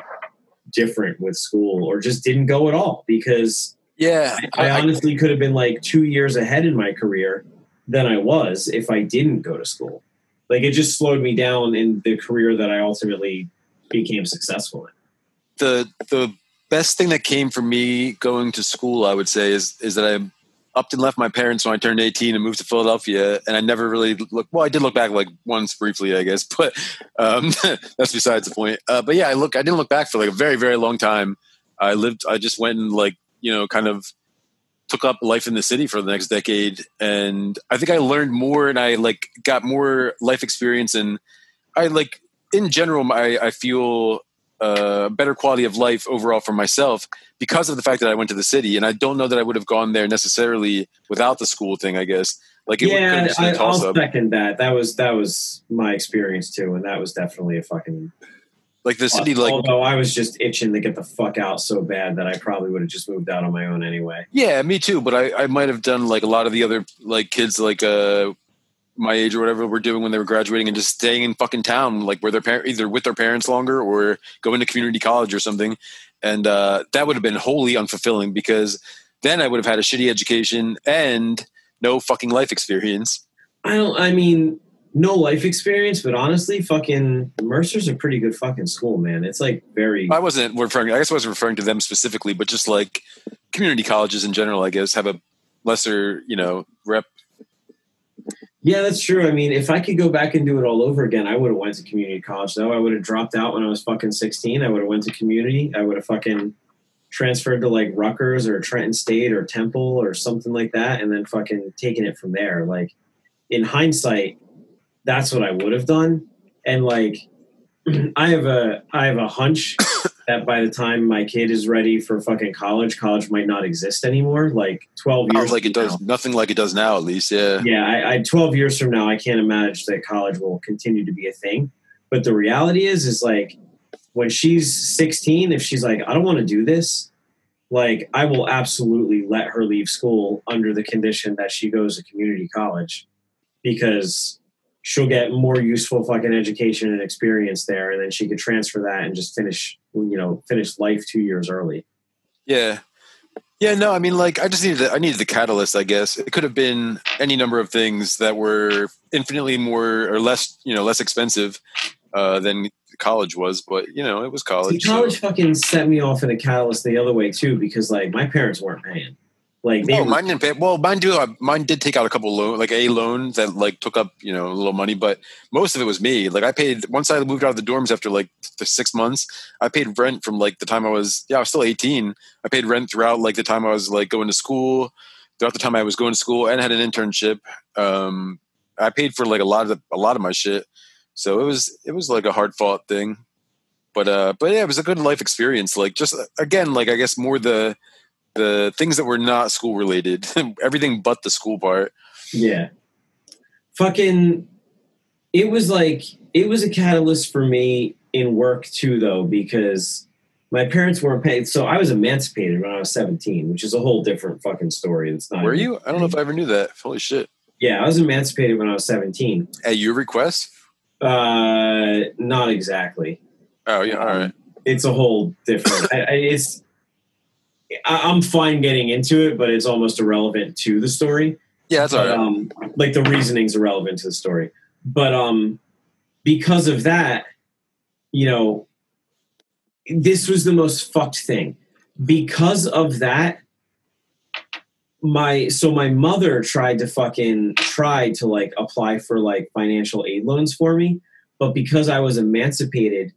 different with school or just didn't go at all because yeah, I honestly could have been like two years ahead in my career than I was if I didn't go to school. Like it just slowed me down in the career that I ultimately became successful in. the the best thing that came for me going to school, I would say, is is that I upped and left my parents when I turned 18 and moved to Philadelphia, and I never really looked. Well, I did look back like once briefly, I guess, but um, that's besides the point. Uh, but yeah, I look. I didn't look back for like a very very long time. I lived. I just went and like you know kind of took up life in the city for the next decade. And i think i learned more and i like got more life experience. And i like in general i, I feel a better quality of life overall for myself because of the fact that i went to the city. And i don't know that i would have gone there necessarily without the school thing i guess. Like it yeah, been I, I'll second that. That was that was my experience too, and that was definitely a fucking. Like the city, like although I was just itching to get the fuck out so bad that I probably would have just moved out on my own anyway. Yeah, me too. But I, I might have done like a lot of the other like kids like uh my age or whatever were doing when they were graduating and just staying in fucking town, like where their parents either with their parents longer or going to community college or something. And uh, that would have been wholly unfulfilling because then I would have had a shitty education and no fucking life experience. I don't. I mean, no life experience, but honestly, fucking Mercer's a pretty good fucking school, man. It's like very. I wasn't referring. I guess I wasn't referring to them specifically, but just like community colleges in general. I guess have a lesser, you know, rep. Yeah, that's true. I mean, if I could go back and do it all over again, I would have went to community college. Though I would have dropped out when I was fucking sixteen. I would have went to community. I would have fucking transferred to like Rutgers or Trenton State or Temple or something like that, and then fucking taken it from there. Like in hindsight, that's what I would have done. And like, I have a I have a hunch that by the time my kid is ready for fucking college, college might not exist anymore. Like twelve years, like it does now. nothing like it does now. At least, yeah. Yeah, I, I 12 years from now, I can't imagine that college will continue to be a thing. But the reality is, is like when she's 16, if she's like, I don't want to do this, like I will absolutely let her leave school under the condition that she goes to community college because she'll get more useful fucking education and experience there, and then she could transfer that and just finish, you know, finish life two years early. Yeah. Yeah, no, I mean like I just needed the, I needed the catalyst, I guess. It could have been any number of things that were infinitely more or less, you know, less expensive uh, than college was, but you know, it was See, college. so- college fucking set me off in a catalyst the other way too, because like my parents weren't paying. Like they Oh, mine didn't pay. Well, mine do. uh, Mine did take out a couple loan, like a loan that like took up you know a little money, but most of it was me. Like I paid once I moved out of the dorms after like the six months. I paid rent from like the time I was yeah I was still eighteen. I paid rent throughout like the time I was like going to school, throughout the time I was going to school and had an internship. Um, I paid for like a lot of the, a lot of my shit, so it was it was like a hard fought thing. But uh, but yeah, it was a good life experience. Like just again, like I guess more the the things that were not school related, everything but the school part. yeah, fucking. It was like it was a catalyst for me in work too, though, because my parents weren't paid So I was emancipated when I was seventeen, which is a whole different fucking story. It's not. Were you? I don't know if I ever knew that. Holy shit! Yeah, I was emancipated when I was seventeen. At your request? Uh, not exactly. Oh yeah, all right. it's a whole different. I, I, it's I, I'm fine getting into it, but it's almost irrelevant to the story. Yeah, that's all right. um, like the reasoning's irrelevant to the story, but um, because of that, you know, this was the most fucked thing. Because of that, my so my mother tried to fucking tried to like apply for like financial aid loans for me, but because I was emancipated,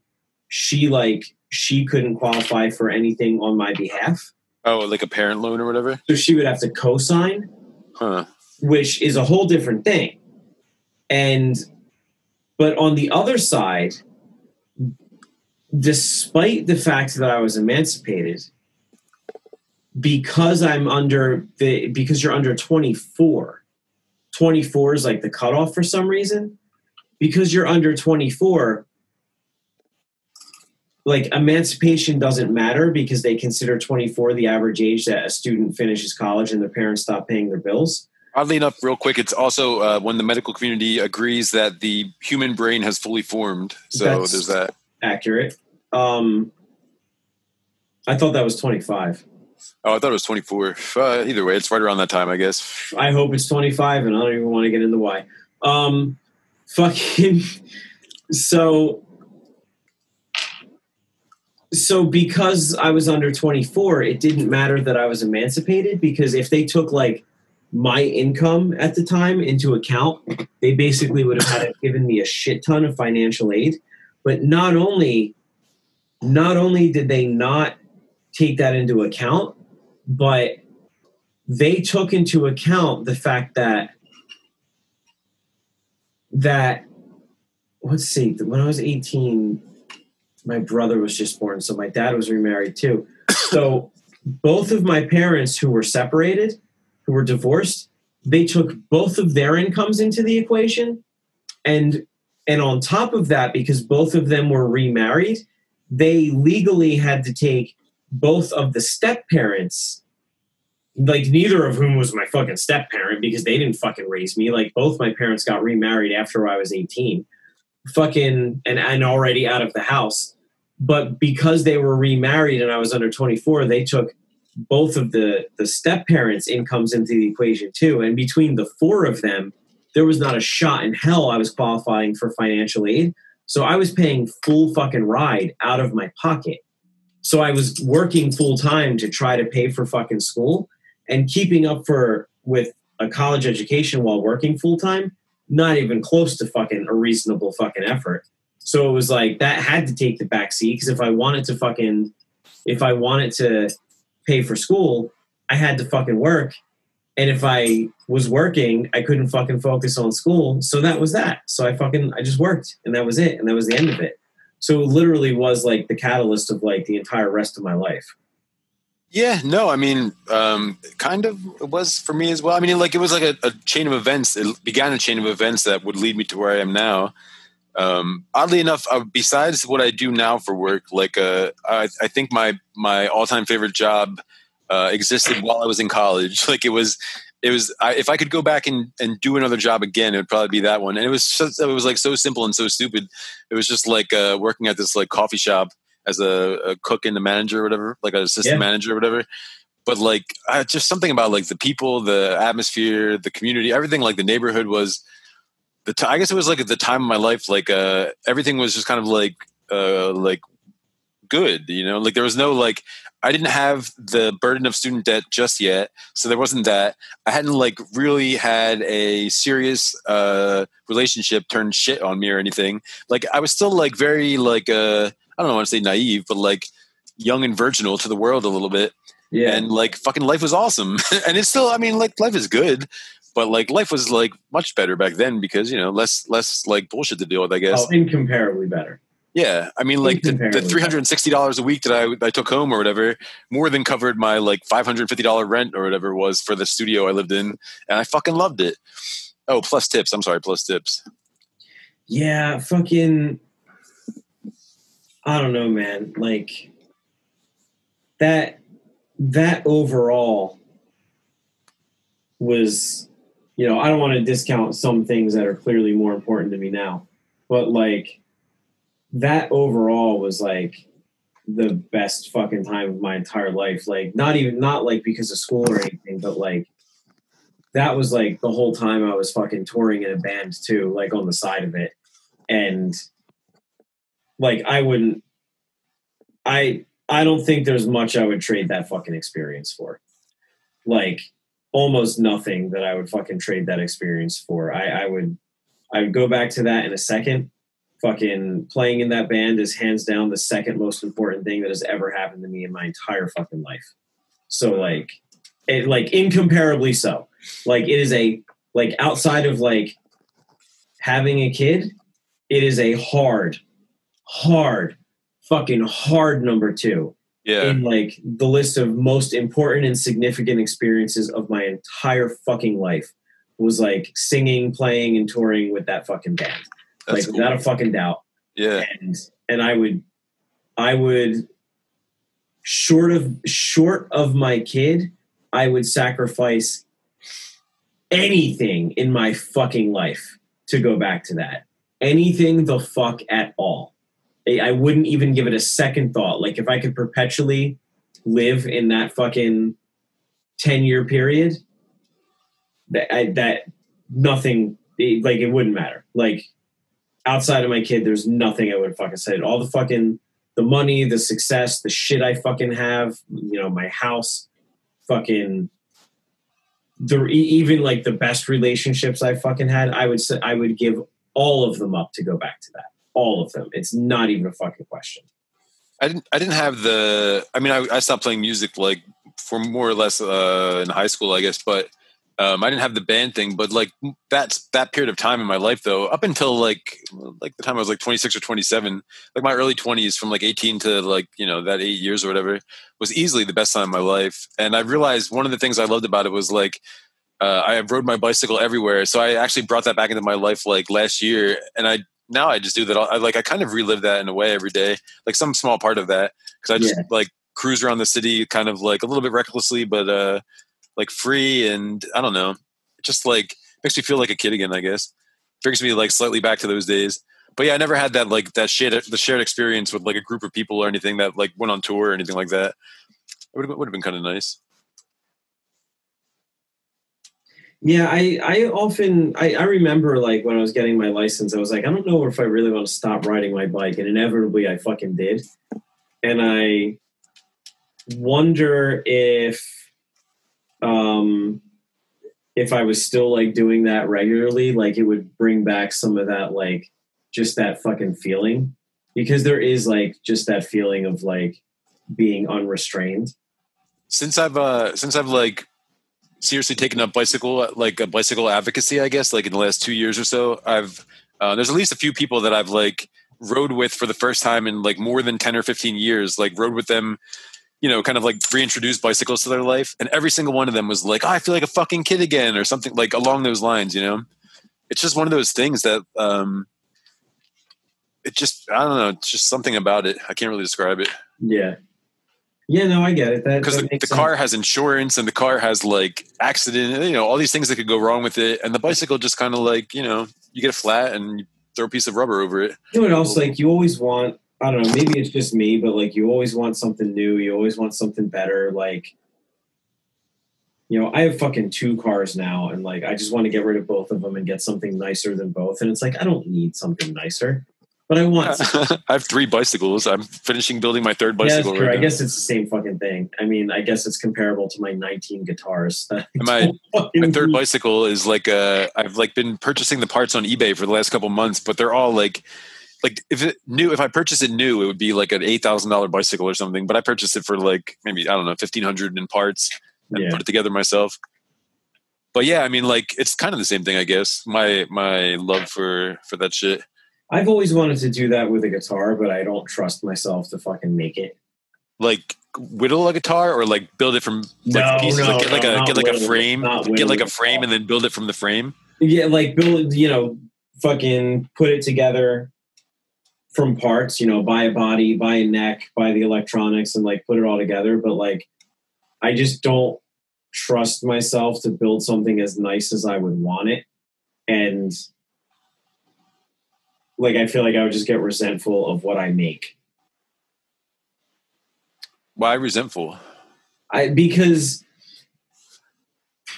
she like she couldn't qualify for anything on my behalf. Oh, like a parent loan or whatever. So she would have to co-sign Huh. which is a whole different thing. And but on the other side, despite the fact that I was emancipated, because I'm under the because you're under 24, 24 is like the cutoff for some reason. Because you're under 24, like emancipation doesn't matter because they consider 24 the average age that a student finishes college and their parents stop paying their bills. Oddly enough, real quick, it's also uh, when the medical community agrees that the human brain has fully formed. So That's- there's that. accurate. Um, I thought that was 25. Oh, I thought it was 24. Uh, either way, it's right around that time, I guess. I hope it's 25, and I don't even want to get into why. Um, fucking. So. So because I was under 24, it didn't matter that I was emancipated because if they took like my income at the time into account, they basically would have had given me a shit ton of financial aid. But not only, not only did they not take that into account, but they took into account the fact that that let's see when i was 18 my brother was just born so my dad was remarried too. So both of my parents who were separated who were divorced they took both of their incomes into the equation. And and on top of that because both of them were remarried they legally had to take both of the step parents like neither of whom was my fucking step parent because they didn't fucking raise me. Like both my parents got remarried after i was 18 fucking and, and already out of the house but because they were remarried and i was under 24 they took both of the the step parents incomes into the equation too. And between the four of them there was not a shot in hell i was qualifying for financial aid. So i was paying full fucking ride out of my pocket. So i was working full time to try to pay for fucking school and keeping up for with a college education while working full time not even close to fucking a reasonable fucking effort so it was like that had to take the back seat because if i wanted to fucking if i wanted to pay for school, I had to fucking work. And if I was working, I couldn't fucking focus on school. So that was that. So I fucking I just worked and that was it. And that was the end of it. So it literally was like the catalyst of like the entire rest of my life. Yeah, no, I mean, um, kind of it was for me as well. I mean, like it was like a, a, chain of events. It began a chain of events that would lead me to where I am now. Um, oddly enough, uh, besides what I do now for work, like uh, I, I think my my all time favorite job uh, existed while I was in college. Like it was, it was. I, if I could go back and, and do another job again, it would probably be that one. And it was so, it was like so simple and so stupid. It was just like uh, working at this like coffee shop as a, a cook and a manager or whatever, like an assistant yeah. manager or whatever. But like just something about like the people, the atmosphere, the community, everything. Like the neighborhood was the t- I guess it was like at the time of my life, like uh, everything was just kind of like uh, like good, you know. Like there was no like I didn't have the burden of student debt just yet, so there wasn't that. I hadn't like really had a serious uh, relationship turn shit on me or anything. Like I was still like very like uh, I don't know want to say naive, but like young and virginal to the world a little bit. Yeah. And like fucking life was awesome. and it's still I mean like life is good but like life was like much better back then because you know less less like bullshit to deal with. I guess oh, incomparably better. Yeah, I mean, like the, the three hundred and sixty dollars a week that I I took home or whatever more than covered my like five hundred fifty dollar rent or whatever it was for the studio I lived in, and I fucking loved it. Oh, plus tips. I'm sorry, plus tips. Yeah, fucking. I don't know, man. Like that. That overall was you know, I don't want to discount some things that are clearly more important to me now, but like that overall was like the best fucking time of my entire life. Like, not even, not like because of school or anything, but like that was like the whole time I was fucking touring in a band too, like on the side of it. And like, I wouldn't, I, I don't think there's much I would trade that fucking experience for. Like, almost nothing that I would fucking trade that experience for. I, I would I would go back to that in a second. Fucking playing in that band is hands down the second most important thing that has ever happened to me in my entire fucking life. So like it like incomparably so. Like it is a like outside of like having a kid, it is a hard, hard, fucking hard number two yeah. in like the list of most important and significant experiences of my entire fucking life was like singing, playing, and touring with that fucking band. That's like cool. without a fucking doubt. Yeah. And and I would I would short of short of my kid, I would sacrifice anything in my fucking life to go back to that. Anything the fuck at all. I wouldn't even give it a second thought. Like if I could perpetually live in that fucking 10 year period, that, I, that nothing, like it wouldn't matter. Like outside of my kid, there's nothing I would fucking say. All the fucking, the money, the success, the shit I fucking have, you know, my house, fucking, the even like the best relationships I fucking had, I would say I would give all of them up to go back to that all of them. It's not even a fucking question. I didn't. I didn't have the. I mean, I, I stopped playing music like for more or less uh, in high school, I guess. But um, I didn't have the band thing. But like that's that period of time in my life, though, up until like like the time I was like twenty six or twenty seven, like my early twenties, from like eighteen to like you know that eight years or whatever, was easily the best time of my life. And I realized one of the things I loved about it was like uh, I rode my bicycle everywhere. So I actually brought that back into my life like last year, and I now I just do that. I like I kind of relive that in a way every day, like some small part of that because I just Yeah. like cruise around the city, kind of like a little bit recklessly, but uh, like free and I don't know, just like makes me feel like a kid again. I guess brings me like slightly back to those days. But yeah, I never had that like that shared the shared experience with like a group of people or anything that like went on tour or anything like that. It would have would have been kind of nice. Yeah, I I often I, I remember like when I was getting my license, I was like, I don't know if I really want to stop riding my bike, and inevitably I fucking did. And I wonder if um if I was still like doing that regularly, like it would bring back some of that like just that fucking feeling. Because there is like just that feeling of like being unrestrained. since I've uh since I've like seriously taken up bicycle like a bicycle advocacy, I guess, like in the last two years or so, I've uh, there's at least a few people that I've like rode with for the first time in like more than ten or fifteen years. Like rode with them, you know, kind of like reintroduced bicycles to their life, and every single one of them was like, oh, "I feel like a fucking kid again," or something like along those lines. You know, it's just one of those things that um, it just I don't know, it's just something about it. I can't really describe it. Yeah. Yeah, no, I get it. Because the, the car has insurance and the car has like accident you know all these things that could go wrong with it and the bicycle just kind of like you know you get a flat and you throw a piece of rubber over it You know what else? Like you always want. I don't know. Maybe it's just me, but like you always want something new. You always want something better. Like, you know, I have fucking two cars now, and like I just want to get rid of both of them and get something nicer than both. And it's like I don't need something nicer, but I want. i have three bicycles i'm finishing building my third yeah, bicycle true. right I guess it's the same fucking thing. I mean, I guess it's comparable to my 19 guitars. My- my third bicycle is like uh i've like been purchasing the parts on ebay for the last couple months but they're all like like if it new if i purchase it new it would be like an $8000 bicycle or something but i purchased it for like maybe i don't know 1500 in parts and Yeah. put it together myself but yeah i mean like it's kind of the same thing i guess my my love for for that shit I've always wanted to do that with a guitar, but I don't trust myself to fucking make it. like whittle a guitar or like build it from like No, pieces no, like get like no, a get like a frame get like a frame and then build it from the frame Yeah, like build, you know, fucking put it together from parts, you know, buy a body, buy a neck, buy the electronics and like put it all together. But like, I just don't trust myself to build something as nice as I would want it. And like, I feel like I would just get resentful of what I make. why resentful I because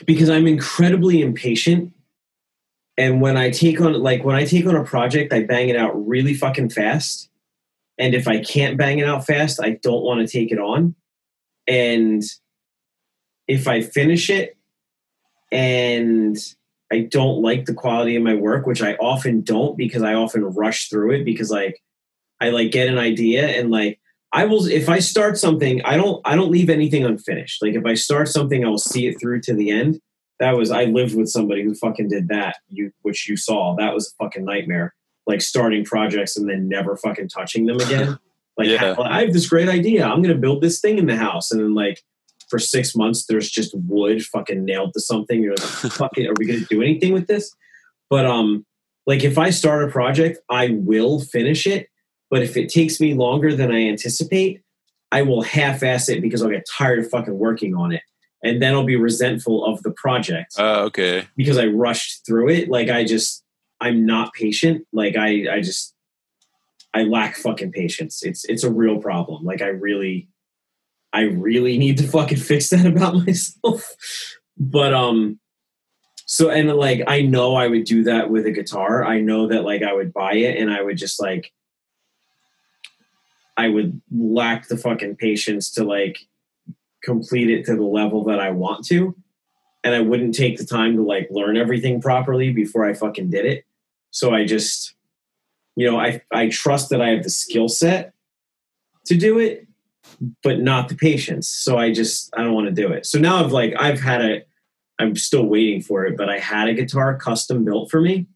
because I'm incredibly impatient. And when I take on like when I take on a project, I bang it out really fucking fast. And if I can't bang it out fast, I don't want to take it on. And if I finish it and I don't like the quality of my work, which I often don't because I often rush through it because like I like get an idea and like I will if I start something, I don't I don't leave anything unfinished. Like if I start something, I will see it through to the end. That was I lived with somebody who fucking did that, you which you saw. That was a fucking nightmare. Like starting projects and then never fucking touching them again. Like Yeah. I have this great idea. I'm gonna build this thing in the house. And then like for six months there's just wood fucking nailed to something. You're like, fuck it, are we gonna do anything with this? But um like if I start a project, I will finish it. But if it takes me longer than I anticipate, I will half-ass it because I'll get tired of fucking working on it, and then I'll be resentful of the project uh, okay because I rushed through it. Like I just, I'm not patient. Like I, I just, I lack fucking patience. It's it's a real problem. Like I really, I really need to fucking fix that about myself. but um, so and like I know I would do that with a guitar. I know that like I would buy it and I would just like I would lack the fucking patience to like complete it to the level that I want to. And I wouldn't take the time to like learn everything properly before I fucking did it. So I just, you know, I, I trust that I have the skill set to do it, but not the patience. So I just, I don't want to do it. So now I've like, I've had a, I'm still waiting for it, but I had a guitar custom built for me.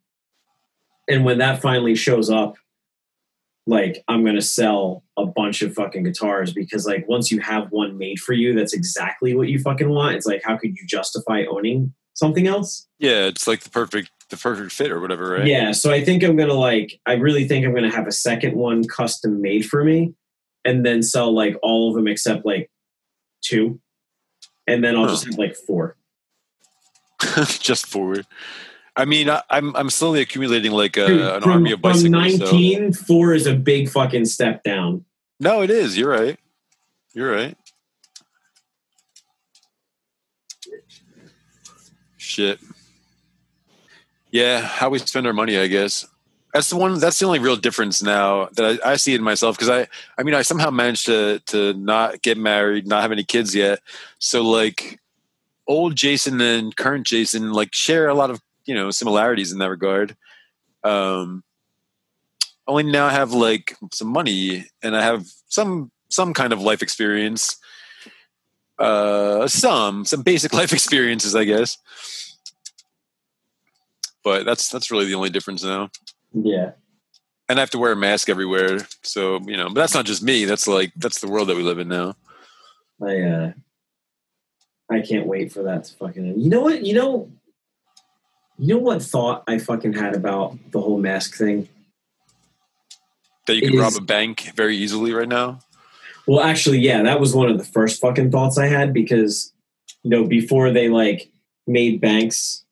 And when that finally shows up, like I'm gonna sell a bunch of fucking guitars because like once you have one made for you that's exactly what you fucking want, it's like how could you justify owning something else. Yeah, it's like the perfect the perfect fit or whatever, right? Yeah, so I think I'm gonna like. I really think I'm gonna have a second one custom made for me, and then sell like all of them except like two, and then I'll Huh. just have like four. just four. I mean, I, I'm I'm slowly accumulating like a, Dude, an from, army of from bicycles. so- 19, four is a big fucking step down. No, it is. You're right. You're right. Shit. Yeah, how we spend our money, I guess. That's the one. That's the only real difference now that I, I see in myself. Because I, I mean, I somehow managed to to not get married, not have any kids yet. So like, old Jason and current Jason like share a lot of you know similarities in that regard. Um, only now I have like some money and I have some some kind of life experience. Uh, some some basic life experiences, I guess. But that's that's really the only difference now. Yeah. And I have to wear a mask everywhere, so you know. But that's not just me. That's like that's the world that we live in now. I uh I can't wait for that to fucking end. You know what? You know you know what thought I fucking had about the whole mask thing? That you It can rob is- a bank very easily right now. Well, actually, yeah, that was one of the first fucking thoughts I had because you know, before they like made banks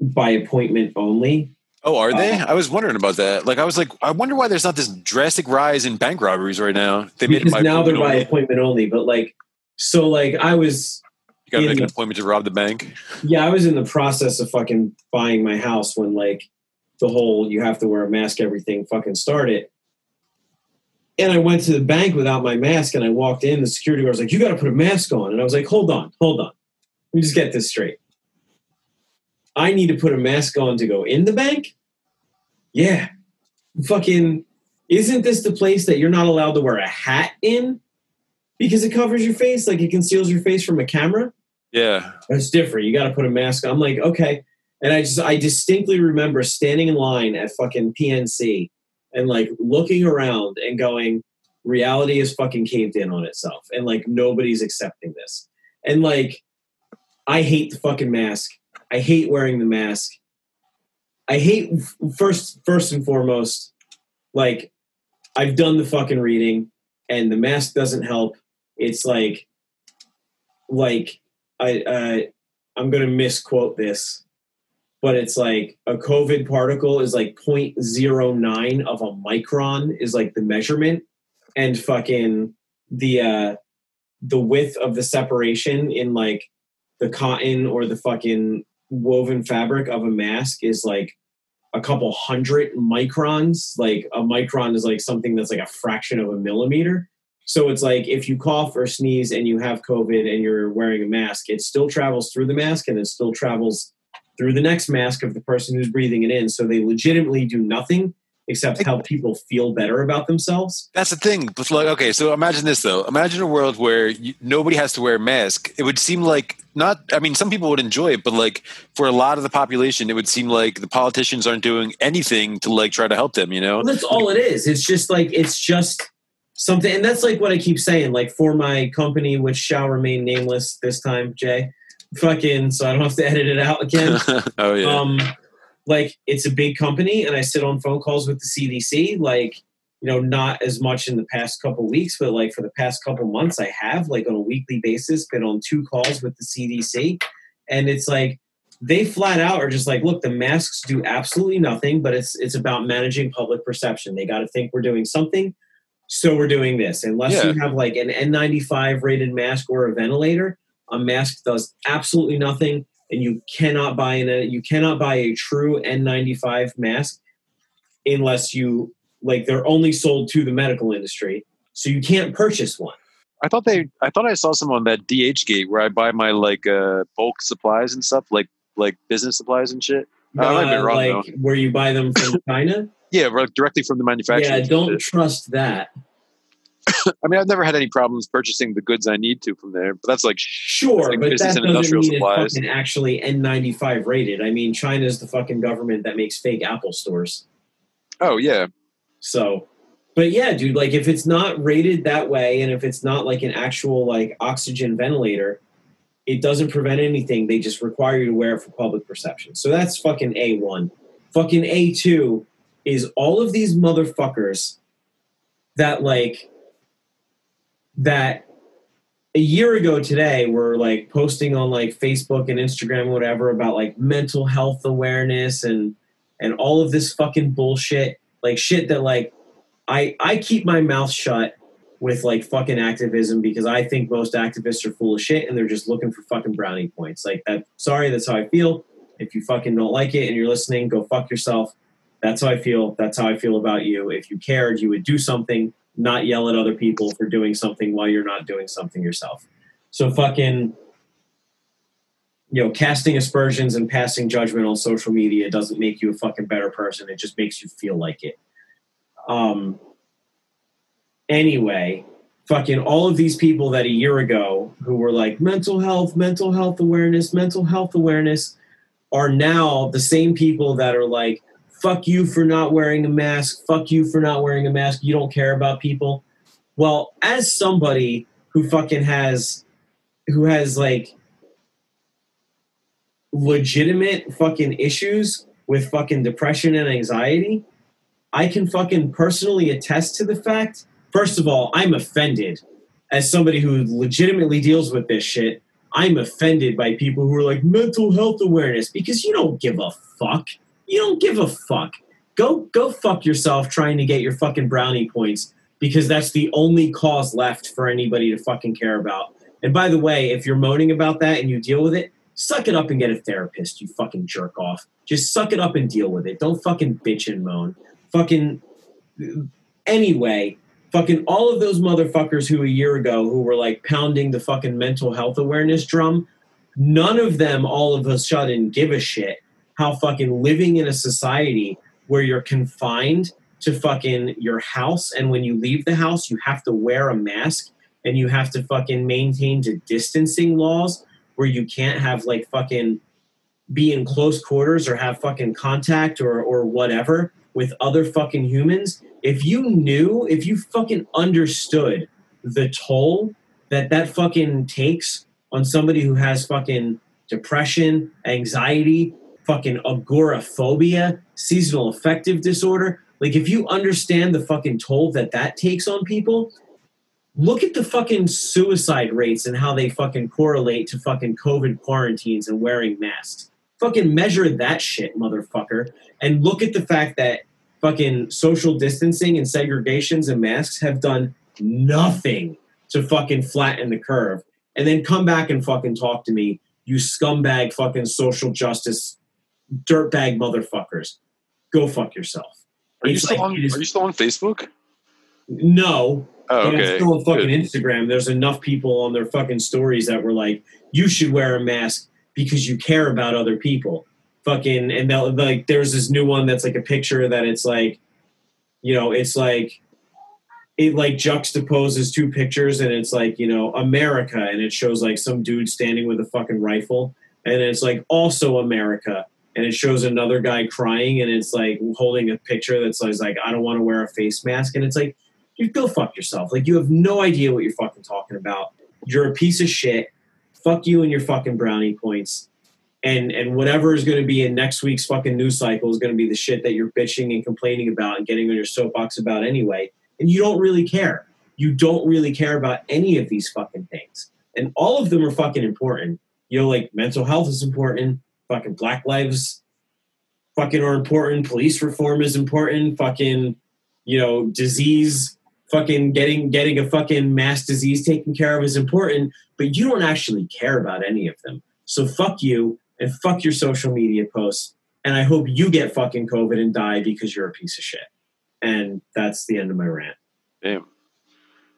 by appointment only. Oh, are they? Uh, I was wondering about that. Like, I was like, I wonder why there's not this drastic rise in bank robberies right now. They made it Because now they're by only. appointment only, but like so like I was You got to make an appointment to rob the bank. Yeah, I was in the process of fucking buying my house when like the whole you have to wear a mask everything fucking started. And I went to the bank without my mask and I walked in, the security guard was like, You gotta put a mask on. And I was like, Hold on, hold on. Let me just get this straight. I need to put a mask on to go in the bank? Yeah. Fucking isn't this the place that you're not allowed to wear a hat in? Because it covers your face, like it conceals your face from a camera? Yeah. That's different. You got to put a mask on. I'm like, okay. And I just, I distinctly remember standing in line at fucking PNC and like looking around and going, reality is fucking caved in on itself. And like, nobody's accepting this. And like, I hate the fucking mask. I hate wearing the mask. I hate, first, first and foremost, like, I've done the fucking reading and the mask doesn't help. It's like, like, I uh, I'm gonna misquote this, but it's like a COVID particle is like 0.09 of a micron is like the measurement, and fucking the uh, the width of the separation in like the cotton or the fucking woven fabric of a mask is like a couple hundred microns. Like a micron is like something that's like a fraction of a millimeter. So it's like if you cough or sneeze and you have COVID and you're wearing a mask, it still travels through the mask and it still travels through the next mask of the person who's breathing it in. So they legitimately do nothing except help people feel better about themselves. That's the thing. But like, okay, so imagine this though. Imagine a world where you, nobody has to wear a mask. It would seem like not. I mean, some people would enjoy it, but like for a lot of the population, it would seem like the politicians aren't doing anything to like try to help them. You know? Well, that's all it is. It's just like it's just something, and that's like what I keep saying. Like for my company, which shall remain nameless this time, Jay. Fucking, so I don't have to edit it out again. oh yeah. um like it's a big company and i sit on phone calls with the cdc like you know not as much in the past couple weeks but like for the past couple months i have like on a weekly basis been on two calls with the cdc and it's like they flat out are just like look the masks do absolutely nothing but it's it's about managing public perception. They got to think we're doing something so we're doing this. Unless Yeah. you have like an n95 rated mask or a ventilator a mask does absolutely nothing and you cannot buy a you cannot buy a true N95 mask unless you like they're only sold to the medical industry. So you can't purchase one. I thought they. I thought I saw some on that DH gate where I buy my like uh, bulk supplies and stuff, like like business supplies and shit. I might be Uh, wrong, like where you buy them from China. Yeah, directly from the manufacturer. yeah, don't trust that. I mean, I've never had any problems purchasing the goods I need to from there, but that's like Sure, like but business that and industrial mean supplies. it's actually N95 rated. I mean, China's the fucking government that makes fake Apple stores. oh yeah, So, but yeah, dude, like if it's not rated that way and if it's not like an actual like oxygen ventilator, It doesn't prevent anything. They just require you to wear it for public perception. So that's fucking A1. Fucking A2 is all of these motherfuckers that like that a year ago today were like posting on like Facebook and Instagram whatever about like mental health awareness and and all of this fucking bullshit like shit that like I I keep my mouth shut with like fucking activism because I think most activists are full of shit and they're just looking for fucking brownie points. Like that sorry, that's how I feel. If you fucking don't like it and you're listening, go fuck yourself. That's how I feel. That's how I feel about you. If you cared, you would do something, not yell at other people for doing something while you're not doing something yourself. So fucking you know, casting aspersions and passing judgment on social media doesn't make you a fucking better person. It just makes you feel like it. Um anyway, fucking all of these people that a year ago who were like mental health, mental health awareness, mental health awareness are now the same people that are like fuck you for not wearing a mask, fuck you for not wearing a mask, you don't care about people. Well, as somebody who fucking has who has like legitimate fucking issues with fucking depression and anxiety, I can fucking personally attest to the fact First of all, I'm offended as somebody who legitimately deals with this shit. I'm offended by people who are like mental health awareness because you don't give a fuck. You don't give a fuck. Go go fuck yourself trying to get your fucking brownie points because that's the only cause left for anybody to fucking care about. And by the way, if you're moaning about that and you deal with it, suck it up and get a therapist, you fucking jerk off. Just suck it up and deal with it. Don't fucking bitch and moan. Fucking anyway, fucking all of those motherfuckers who a year ago who were like pounding the fucking mental health awareness drum, none of them all of a sudden give a shit how fucking living in a society where you're confined to fucking your house and when you leave the house you have to wear a mask and you have to fucking maintain the distancing laws where you can't have like fucking be in close quarters or have fucking contact or or whatever with other fucking humans. If you knew, if you fucking understood the toll that that fucking takes on somebody who has fucking depression, anxiety, fucking agoraphobia, seasonal affective disorder, like if you understand the fucking toll that that takes on people, look at the fucking suicide rates and how they fucking correlate to fucking COVID quarantines and wearing masks. Fucking measure that shit, motherfucker. And look at the fact that fucking social distancing and segregations and masks have done nothing to fucking flatten the curve. And then come back and fucking talk to me, you scumbag fucking social justice dirtbag motherfuckers. Go fuck yourself. Are you, still like on, are you still on Facebook? No. Oh, And I'm okay. still on fucking Good. Instagram. There's enough people on their fucking stories that were like, you should wear a mask because you care about other people. Fucking and they'll like there's this new one that's like a picture that it's like, you know, it's like it like juxtaposes two pictures and it's like, you know, America and it shows like some dude standing with a fucking rifle and it's like also America and it shows another guy crying and it's like holding a picture that's like I don't want to wear a face mask and it's like you go fuck yourself. Like you have no idea what you're fucking talking about. You're a piece of shit. Fuck you and your fucking brownie points. And and whatever is going to be in next week's fucking news cycle is going to be the shit that you're bitching and complaining about and getting on your soapbox about anyway. And you don't really care. You don't really care about any of these fucking things. And all of them are fucking important. You know, like mental health is important. Fucking Black lives fucking are important. Police reform is important. Fucking, you know, disease fucking getting getting a fucking mass disease taken care of is important, but you don't actually care about any of them. So fuck you and fuck your social media posts. And I hope you get fucking COVID and die because you're a piece of shit. And that's the end of my rant. Damn.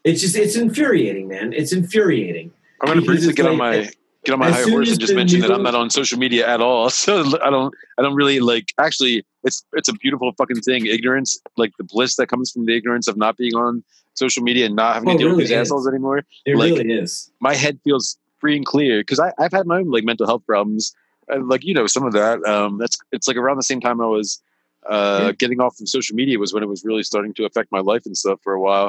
It's just it's infuriating, man. It's infuriating. I'm gonna briefly get on my get on my as high horse and just mention that I'm not on social media at all. So I don't I don't really like actually it's it's a beautiful fucking thing. Ignorance, like the bliss that comes from the ignorance of not being on social media and not having Oh, to deal really with these is. assholes anymore. It Like- really is. My head feels free and clear because I've had my own like mental health problems. Uh, like you know some of that. Um, that's it's like around the same time I was uh, Yeah. getting off of social media was when it was really starting to affect my life and stuff for a while.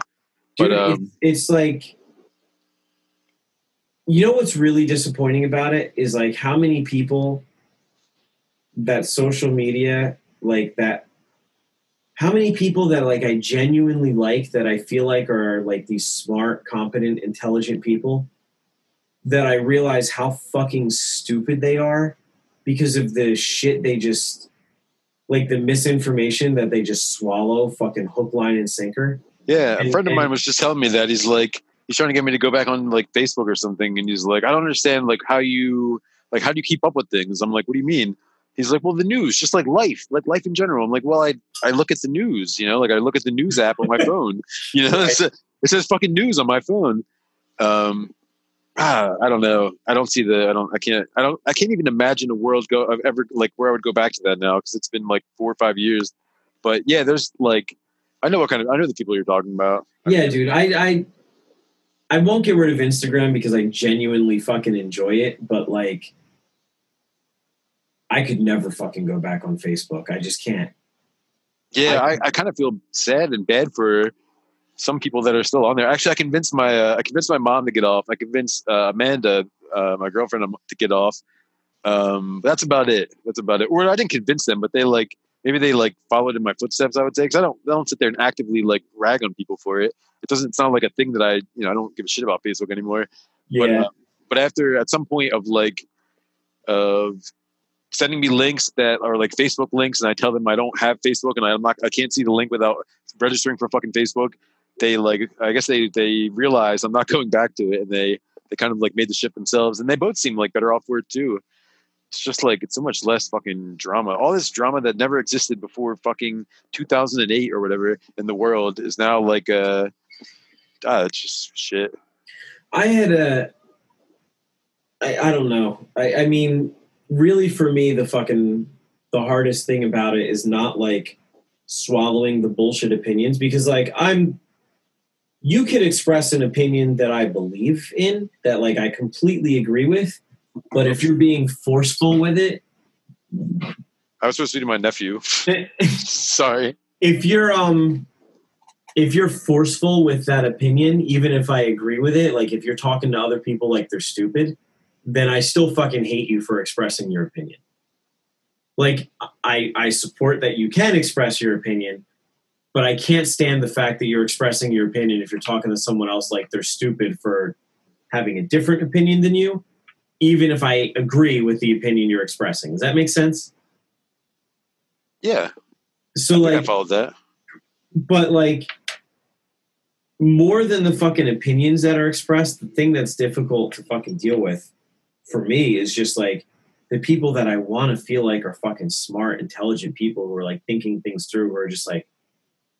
Dude, But, um, it's, it's like you know what's really disappointing about it is like how many people that social media like that how many people that like I genuinely like that I feel like are like these smart, competent, intelligent people that I realize how fucking stupid they are because of the shit they just like the misinformation that they just swallow fucking hook line and sinker. Yeah, a And- friend of and- mine was just telling me that he's like he's trying to get me to go back on like Facebook or something, and he's like, I don't understand like how you like how do you keep up with things? I'm like, what do you mean? He's like, well, the news, just like life, like life in general. I'm like, well, I I look at the news, you know, like I look at the news app on my phone, you know, it's, it says fucking news on my phone. Um, ah, I don't know. I don't see the. I don't. I can't. I don't. I can't even imagine a world go of ever like where I would go back to that now because it's been like four or five years. But yeah, there's like, I know what kind of. I know the people you're talking about. Yeah, dude. I I I won't get rid of Instagram because I genuinely fucking enjoy it, but like I could never fucking go back on Facebook. I just can't. Yeah, I- I, I kind of feel sad and bad for some people that are still on there. Actually, I convinced my uh, I convinced my mom to get off. I convinced uh, Amanda, uh, my girlfriend, um, to get off. Um, that's about it. That's about it. Or I didn't convince them, but they like maybe they like followed in my footsteps. I would say because I don't I don't sit there and actively like rag on people for it. It doesn't sound like a thing that I you know I don't give a shit about Facebook anymore. Yeah. But, uh, but after at some point of like of sending me links that are like Facebook links, and I tell them I don't have Facebook and I'm not I can't see the link without registering for fucking Facebook. They like I guess they they realize I'm not going back to it, and they they kind of like made the shift themselves, and they both seem like better off for it too. It's just like it's so much less fucking drama. All this drama that never existed before fucking 2008 or whatever in the world is now like uh, ah, it's just shit. I had a I, I don't know. I, I mean, really for me the fucking the hardest thing about it is not like swallowing the bullshit opinions because like I'm you can express an opinion that I believe in that like I completely agree with, but if you're being forceful with it, I was supposed to be my nephew. Sorry. if you're um if you're forceful with that opinion even if i agree with it like if you're talking to other people like they're stupid then i still fucking hate you for expressing your opinion like i i support that you can express your opinion but i can't stand the fact that you're expressing your opinion if you're talking to someone else like they're stupid for having a different opinion than you even if i agree with the opinion you're expressing. Does that make sense? Yeah, so I think I followed that. but like more than the fucking opinions that are expressed, the thing that's difficult to fucking deal with for me is just like the people that I want to feel like are fucking smart, intelligent people who are like thinking things through, who are just like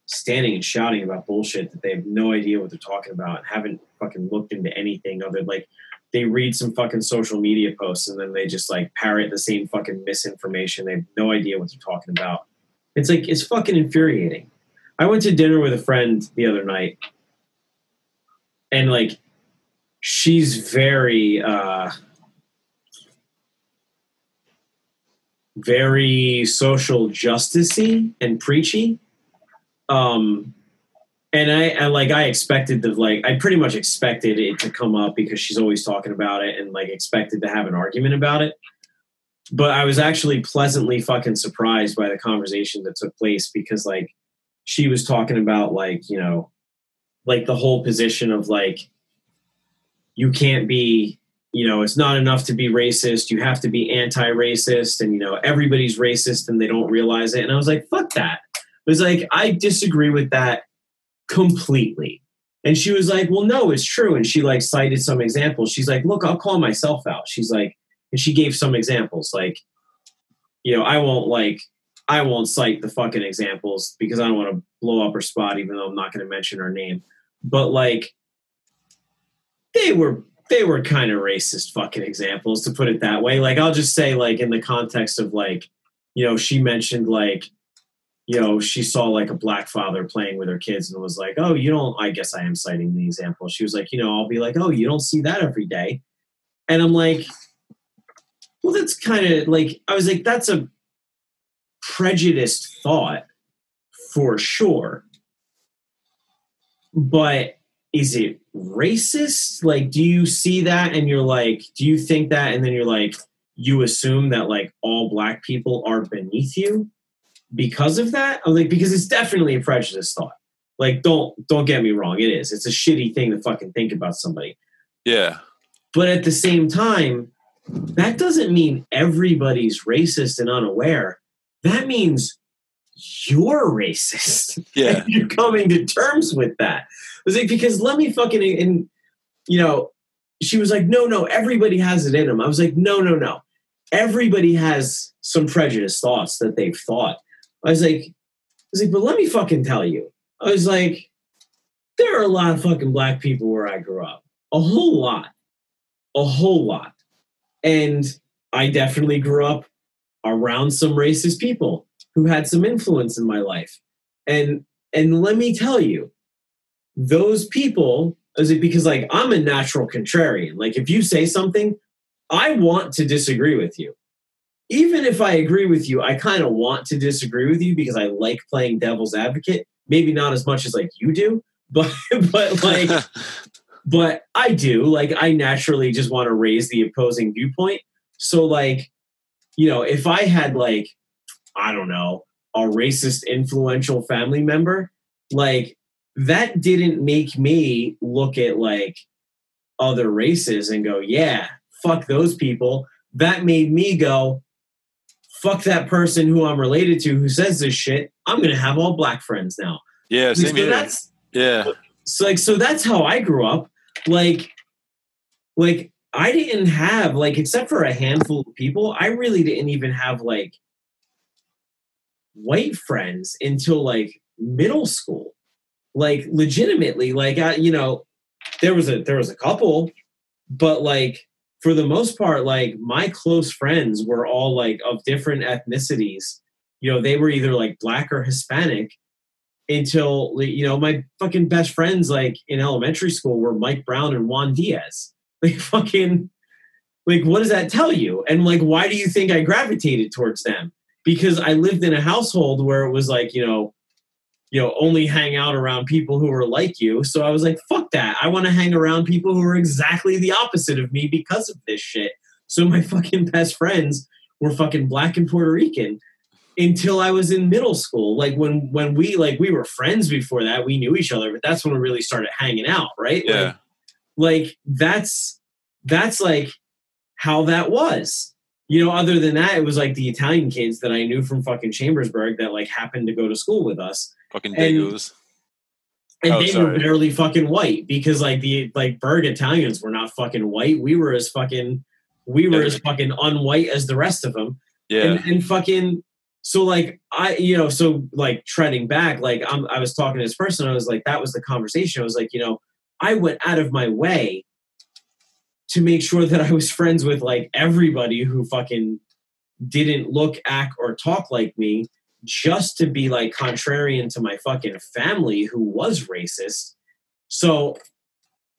standing and shouting about bullshit that they have no idea what they're talking about and haven't fucking looked into anything other like they read some fucking social media posts and then they just like parrot the same fucking misinformation. They have no idea what they're talking about. It's like it's fucking infuriating. I went to dinner with a friend the other night, and like, she's very, uh, very social justicey and preachy. Um, and I, and like I expected to like I pretty much expected it to come up because she's always talking about it and like expected to have an argument about it. But I was actually pleasantly fucking surprised by the conversation that took place because like she was talking about like you know like the whole position of like you can't be you know it's not enough to be racist. You have to be anti-racist and you know everybody's racist and they don't realize it. And i was like fuck that. It was like i disagree with that completely and she was like well no it's true and she like cited some examples she's like look i'll call myself out she's like and she gave some examples like you know i won't like I won't cite the fucking examples because I don't want to blow up her spot, even though I'm not going to mention her name. But like, they were they were kind of racist fucking examples, to put it that way. Like, I'll just say, like, in the context of like, you know, she mentioned like, you know, she saw like a black father playing with her kids and was like, oh, you don't. I guess I am citing the example. She was like, you know, I'll be like, oh, you don't see that every day, and I'm like, well, that's kind of like I was like, that's a prejudiced thought for sure. But is it racist? Like, do you see that and you're like, do you think that? And then you're like, you assume that like all black people are beneath you because of that? I'm like, because it's definitely a prejudice thought. Like, don't don't get me wrong, it is. It's a shitty thing to fucking think about somebody. Yeah. But at the same time, that doesn't mean everybody's racist and unaware. That means you're racist. Yeah. you're coming to terms with that. I was like, because let me fucking and you know, she was like, no, no, everybody has it in them. I was like, no, no, no. Everybody has some prejudiced thoughts that they've thought. I was like, I was like, but let me fucking tell you. I was like, there are a lot of fucking black people where I grew up. A whole lot. A whole lot. And I definitely grew up around some racist people who had some influence in my life. And and let me tell you, those people, is it because like I'm a natural contrarian. Like if you say something, I want to disagree with you. Even if I agree with you, I kind of want to disagree with you because I like playing devil's advocate. Maybe not as much as like you do, but but like but I do. Like I naturally just want to raise the opposing viewpoint. So like, you know, if I had like, I don't know, a racist influential family member, like that didn't make me look at like other races and go, yeah, fuck those people. That made me go, fuck that person who I'm related to who says this shit. I'm gonna have all black friends now. Yeah. Same So that's Yeah. so like so that's how I grew up. Like like I didn't have like except for a handful of people, I really didn't even have like white friends until like middle school. Like legitimately like I, you know, there was a there was a couple but like for the most part like my close friends were all like of different ethnicities. You know, they were either like black or Hispanic until you know my fucking best friends like in elementary school were Mike Brown and Juan Diaz. Like fucking like what does that tell you? And like why do you think I gravitated towards them? Because I lived in a household where it was like, you know, you know, only hang out around people who are like you. So I was like, fuck that. I want to hang around people who are exactly the opposite of me because of this shit. So my fucking best friends were fucking black and Puerto Rican until I was in middle school. Like when when we like we were friends before that, we knew each other, but that's when we really started hanging out, right? Yeah. Like, like that's that's like how that was. You know, other than that, it was like the Italian kids that I knew from fucking Chambersburg that like happened to go to school with us. Fucking and- Dagos. And Oh, they were barely fucking white because like the like Burg Italians were not fucking white. We were as fucking we were Yeah. as fucking unwhite as the rest of them Yeah. and, and fucking so like i you know so like treading back like I'm, i was talking to this person i was like that was the conversation i was like you know i went out of my way to make sure that i was friends with like everybody who fucking didn't look act or talk like me just to be like contrarian to my fucking family who was racist. So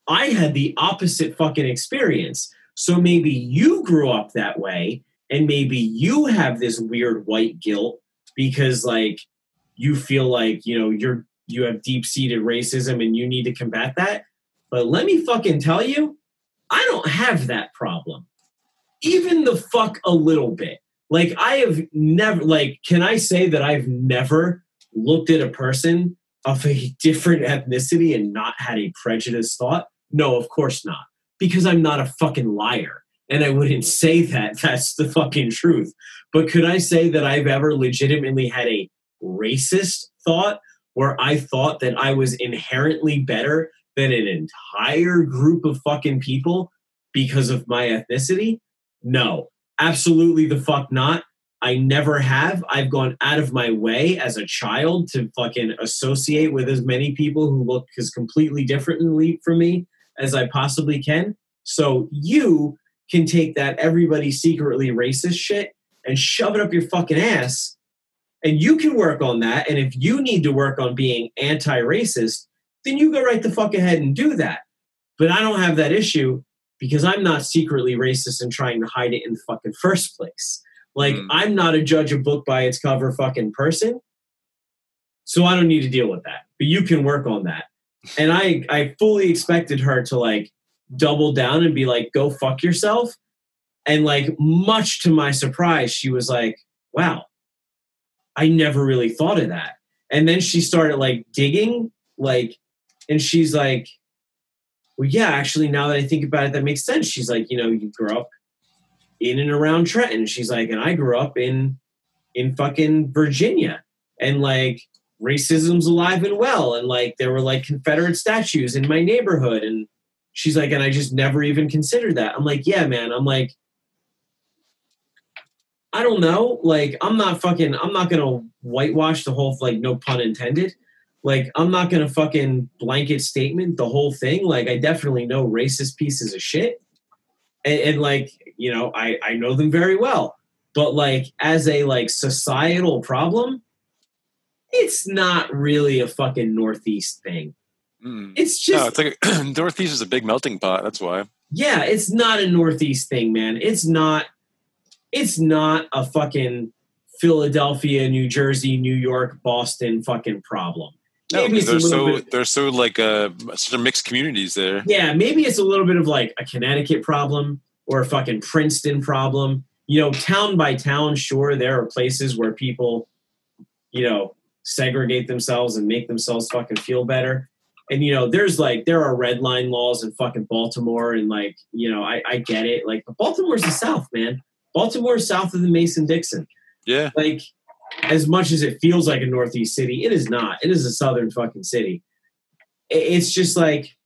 i had the opposite fucking experience. So maybe you grew up that way and maybe you have this weird white guilt because like you feel like you know you're you have deep-seated racism and you need to combat that. But let me fucking tell you i don't have that problem. Even the fuck a little bit like i have never like can i say that i've never looked at a person of a different ethnicity and not had a prejudiced thought no of course not because i'm not a fucking liar and I wouldn't say that. That's the fucking truth. But could I say that I've ever legitimately had a racist thought where I thought that I was inherently better than an entire group of fucking people because of my ethnicity? No, absolutely the fuck not. I never have. I've gone out of my way as a child to fucking associate with as many people who look as completely differently from me as I possibly can. So you can take that everybody secretly racist shit and shove it up your fucking ass. And you can work on that. And if you need to work on being anti racist, then you go right the fuck ahead and do that. But I don't have that issue because I'm not secretly racist and trying to hide it in the fucking first place. Like, Mm. I'm not a judge a book by its cover fucking person. So I don't need to deal with that. But you can work on that. and I I fully expected her to like double down and be like, "Go fuck yourself," and like much to my surprise, she was like, "Wow, I never really thought of that." And then she started like digging, like, and she's like, "Well, yeah, actually, now that I think about it, that makes sense." She's like, "You know, you grew up in and around Trenton." She's like, "And I grew up in in fucking Virginia." and like racism's alive and well and like there were like confederate statues in my neighborhood and she's like and i just never even considered that i'm like yeah man i'm like i don't know like i'm not fucking i'm not gonna whitewash the whole like no pun intended like i'm not gonna fucking blanket statement the whole thing like i definitely know racist pieces of shit and, and like you know i i know them very well but like as a like societal problem it's not really a fucking northeast thing Mm. it's just No, it's like Northeast is a big melting pot. That's why. yeah it's not a northeast thing man it's not it's not a fucking philadelphia new jersey new york boston fucking problem No, Maybe they're so bit- they're so like uh such a mixed communities there. yeah maybe it's a little bit of like a connecticut problem or a fucking princeton problem. You know town by town sure there are places where people you know segregate themselves and make themselves fucking feel better. And you know there's like there are red line laws in fucking baltimore and like you know i, I get it. Like but baltimore's the south man. Baltimore's south of the mason dixon Yeah. like as much as it feels like a northeast city it is not. It is a southern fucking city. It's just like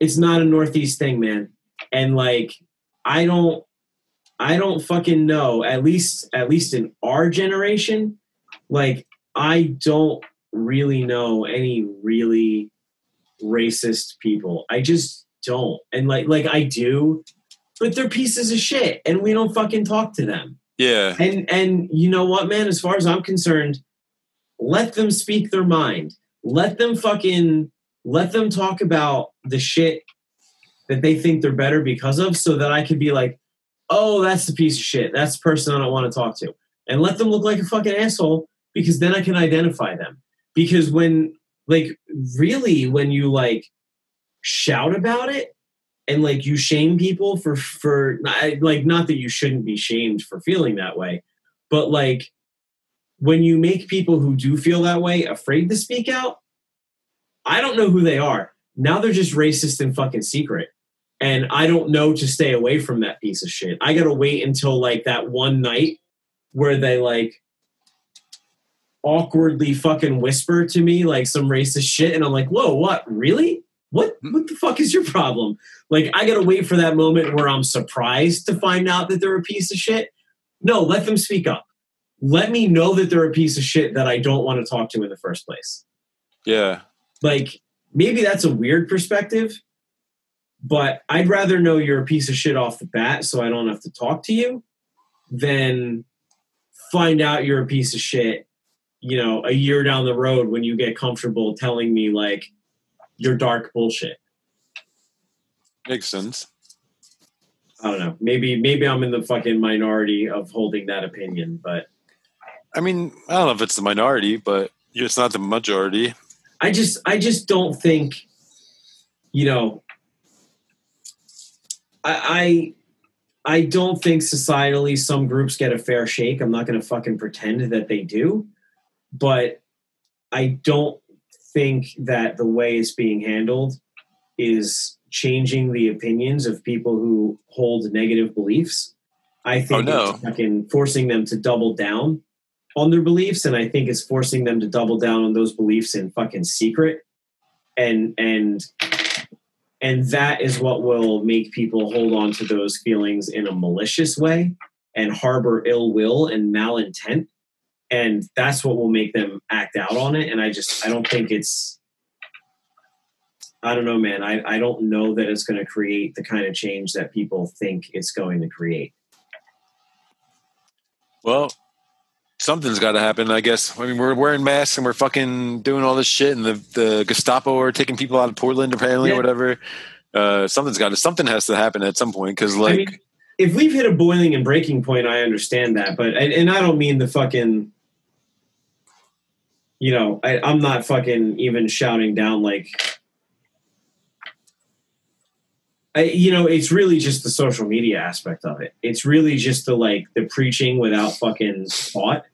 it's not a northeast thing man. And like i don't i don't fucking know at least at least in our generation like i don't really know any really racist people. I just don't. And like like i do but they're pieces of shit and we don't fucking talk to them Yeah. and and you know what man? As far as i'm concerned let them speak their mind. Let them fucking let them talk about the shit that they think they're better because of so that i could be like oh that's the piece of shit. That's the person i don't want to talk to. And let them look like a fucking asshole because then i can identify them. Because when like really when you like shout about it and like you shame people for for like not that you shouldn't be shamed for feeling that way but like when you make people who do feel that way afraid to speak out i don't know who they are. Now they're just racist in fucking secret. And i don't know to stay away from that piece of shit. I gotta wait until like that one night where they like awkwardly fucking whisper to me like some racist shit. And i'm like whoa what? Really what hmm. what the fuck is your problem? Like i gotta wait for that moment where i'm surprised to find out that they're a piece of shit. No let them speak up. Let me know that they're a piece of shit that i don't want to talk to in the first place. Yeah. like maybe that's a weird perspective but i'd rather know you're a piece of shit off the bat so i don't have to talk to you than find out you're a piece of shit you know a year down the road when you get comfortable telling me like your dark bullshit Makes sense. i don't know maybe maybe i'm in the fucking minority of holding that opinion but I mean, I don't know if it's the minority, but it's not the majority. I just I just don't think, you know, I I, I don't think societally some groups get a fair shake. I'm not going to fucking pretend that they do, but I don't think that the way it's being handled is changing the opinions of people who hold negative beliefs. I think Oh, no. it's fucking forcing them to double down on their beliefs, and I think it's forcing them to double down on those beliefs in fucking secret, and and and that is what will make people hold on to those feelings in a malicious way and harbor ill will and malintent, and that's what will make them act out on it. And I just I don't think it's I don't know, man. I, I don't know that it's going to create the kind of change that people think it's going to create. Well, something's got to happen, I guess. I mean, we're wearing masks and we're fucking doing all this shit, and the, the Gestapo are taking people out of Portland, apparently, Yeah. or whatever. Uh, something's got to, something has to happen at some point because, like, I mean, if we've hit a boiling and breaking point, I understand that, but and, and I don't mean the fucking you know, I, I'm not fucking even shouting down like I, you know, it's really just the social media aspect of it. It's really just the like the preaching without fucking thought.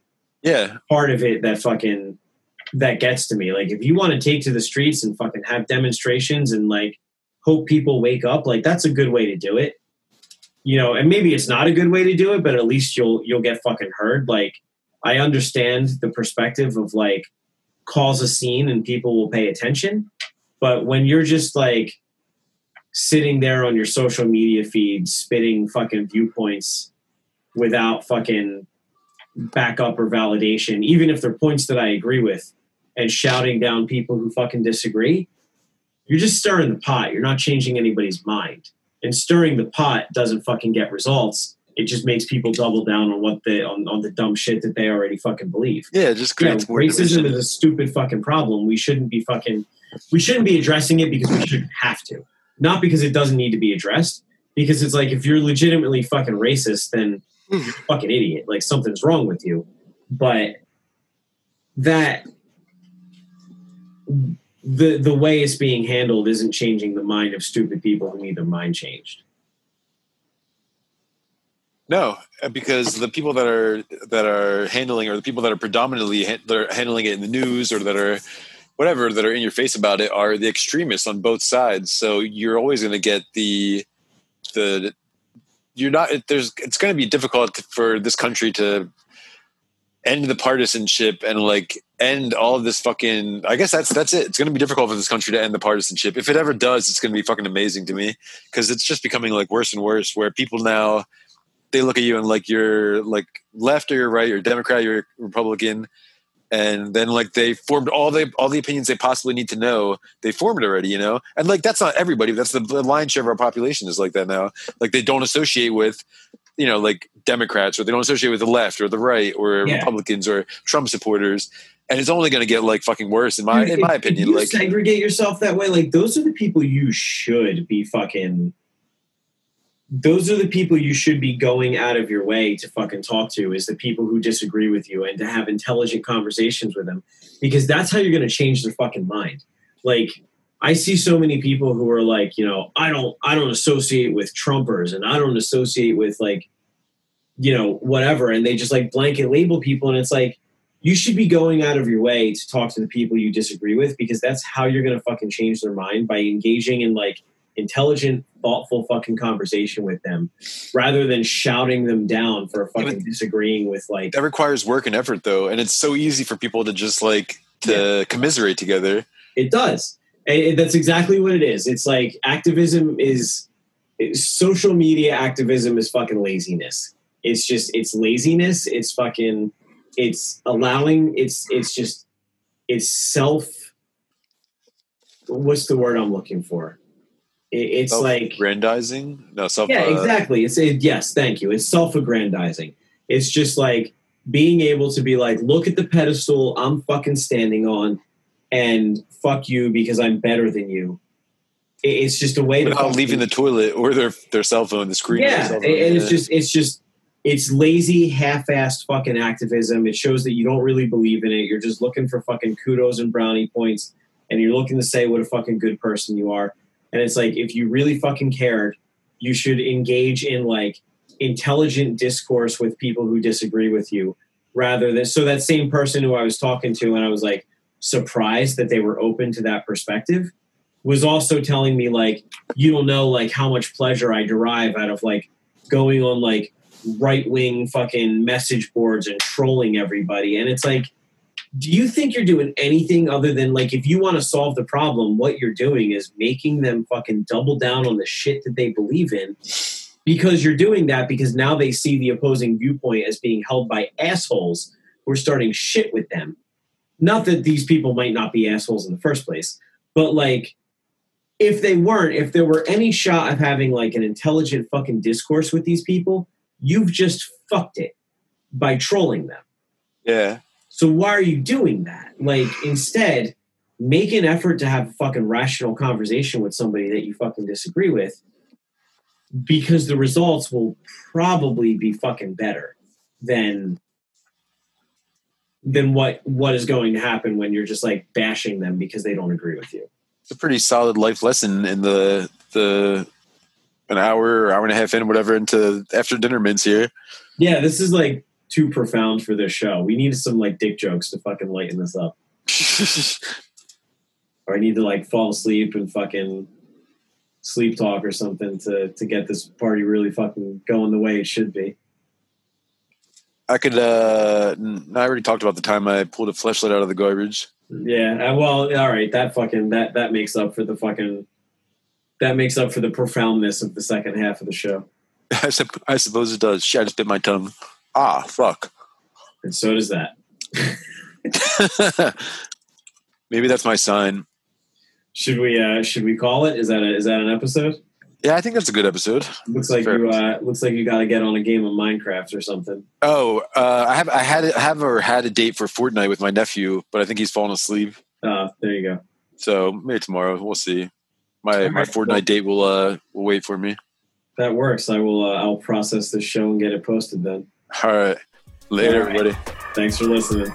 Yeah. Part of it that fucking that gets to me. Like if you want to take to the streets and fucking have demonstrations and like hope people wake up, like that's a good way to do it. You know, and maybe it's not a good way to do it, but at least you'll you'll get fucking heard. Like I understand the perspective of like cause a scene and people will pay attention, but when you're just like sitting there on your social media feed spitting fucking viewpoints without fucking backup or validation, even if they're points that I agree with, and shouting down people who fucking disagree, you're just stirring the pot. You're not changing anybody's mind. And stirring the pot doesn't fucking get results. It just makes people double down on what they on, on the dumb shit that they already fucking believe. yeah, just Yeah, creates more racism division. is a stupid fucking problem. We shouldn't be fucking we shouldn't be addressing it because we shouldn't have to. Not because it doesn't need to be addressed. Because it's like if you're legitimately fucking racist, then hmm. you're a fucking idiot. Like something's wrong with you. But that the the way it's being handled isn't changing the mind of stupid people who need their mind changed. No, uh, because the people that are that are handling, or the people that are predominantly ha- that are handling it in the news, or that are whatever that are in your face about it, are the extremists on both sides. So you're always going to get the the you're not. There's it's going to be difficult for this country to end the partisanship and like end all of this fucking. I guess that's that's it. It's going to be difficult for this country to end the partisanship. If it ever does, it's going to be fucking amazing to me because it's just becoming like worse and worse. Where people now they look at you and like you're like left or you're right, you're Democrat, you're Republican, and then like they formed all the all the opinions they possibly need to know. They formed it already, you know, and like that's not everybody. That's the, the lion's share of our population is like that now. Like they don't associate with you know like Democrats or they don't associate with the left or the right or Yeah. Republicans or Trump supporters. And it's only going to get like fucking worse in my Dude, in my opinion. you Like segregate yourself that way, like those are the people you should be fucking. Those are the people you should be going out of your way to fucking talk to. Is the people who disagree with you and to have intelligent conversations with them, because that's how you're going to change their fucking mind. Like I see so many people who are like, you know, I don't, I don't associate with Trumpers, and I don't associate with like, you know, whatever, and they just like blanket label people, and it's like you should be going out of your way to talk to the people you disagree with because that's how you're going to fucking change their mind by engaging in like intelligent, thoughtful fucking conversation with them rather than shouting them down for Yeah, fucking disagreeing with like that requires work and effort though, and it's so easy for people to just like to commiserate together. it does. And it- that's exactly what it is. It's like activism is is- social media activism is fucking laziness. It's just it's laziness. It's fucking it's allowing it's it's just it's self what's the word I'm looking for? It, it's like Self-aggrandizing? No, self. yeah, uh, exactly. It's it, yes, thank you. It's self-aggrandizing. It's just like being able to be like, look at the pedestal I'm fucking standing on, and fuck you because I'm better than you. It- It's just a way without leaving the toilet or their their cell phone, the screen. yeah, cell and phone. it's just it's just it's lazy, half-assed fucking activism. It shows that you don't really believe in it. You're just looking for fucking kudos and brownie points, and you're looking to say what a fucking good person you are. And it's like if you really fucking cared, you should engage in like intelligent discourse with people who disagree with you, rather than so that same person who I was talking to, and I was like surprised that they were open to that perspective was also telling me like you don't know like how much pleasure I derive out of like going on like right wing fucking message boards and trolling everybody. And it's like, do you think you're doing anything other than like if you want to solve the problem, what you're doing is making them fucking double down on the shit that they believe in? Because you're doing that because now they see the opposing viewpoint as being held by assholes who are starting shit with them. Not that these people might not be assholes in the first place, but like if they weren't, if there were any shot of having like an intelligent fucking discourse with these people, you've just fucked it by trolling them. yeah. So why are you doing that? Like instead, make an effort to have a fucking rational conversation with somebody that you fucking disagree with because the results will probably be fucking better than than what what is going to happen when you're just like bashing them because they don't agree with you. It's a pretty solid life lesson in the the an hour hour and a half in, whatever, into after dinner mints here. Yeah, this is like too profound for this show. We need some like dick jokes to fucking lighten this up. Or I need to like fall asleep and fucking sleep talk or something to to get this party really fucking going the way it should be. I could. uh I already talked about the time I pulled a fleshlight out of the garbage. Yeah. uh, Well, all right. That fucking that that makes up for the fucking that makes up for the profoundness of the second half of the show. I, sup- I suppose it does. Shit, I just bit my tongue. Ah, fuck. And so does that. Maybe that's my sign. Should we uh should we call it? Is that a, is that an episode? Yeah, I think that's a good episode. Looks like Fair. you uh looks like you got to get on a game of Minecraft or something. Oh, uh, I have I had I have or had a date for Fortnite with my nephew, but I think he's fallen asleep. Uh, there you go. So maybe tomorrow we'll see. My All my right, Fortnite cool. date will uh will wait for me. That works. I will. Uh, I'll process this show and get it posted. Then. All right. Later, All right. everybody. Thanks for listening.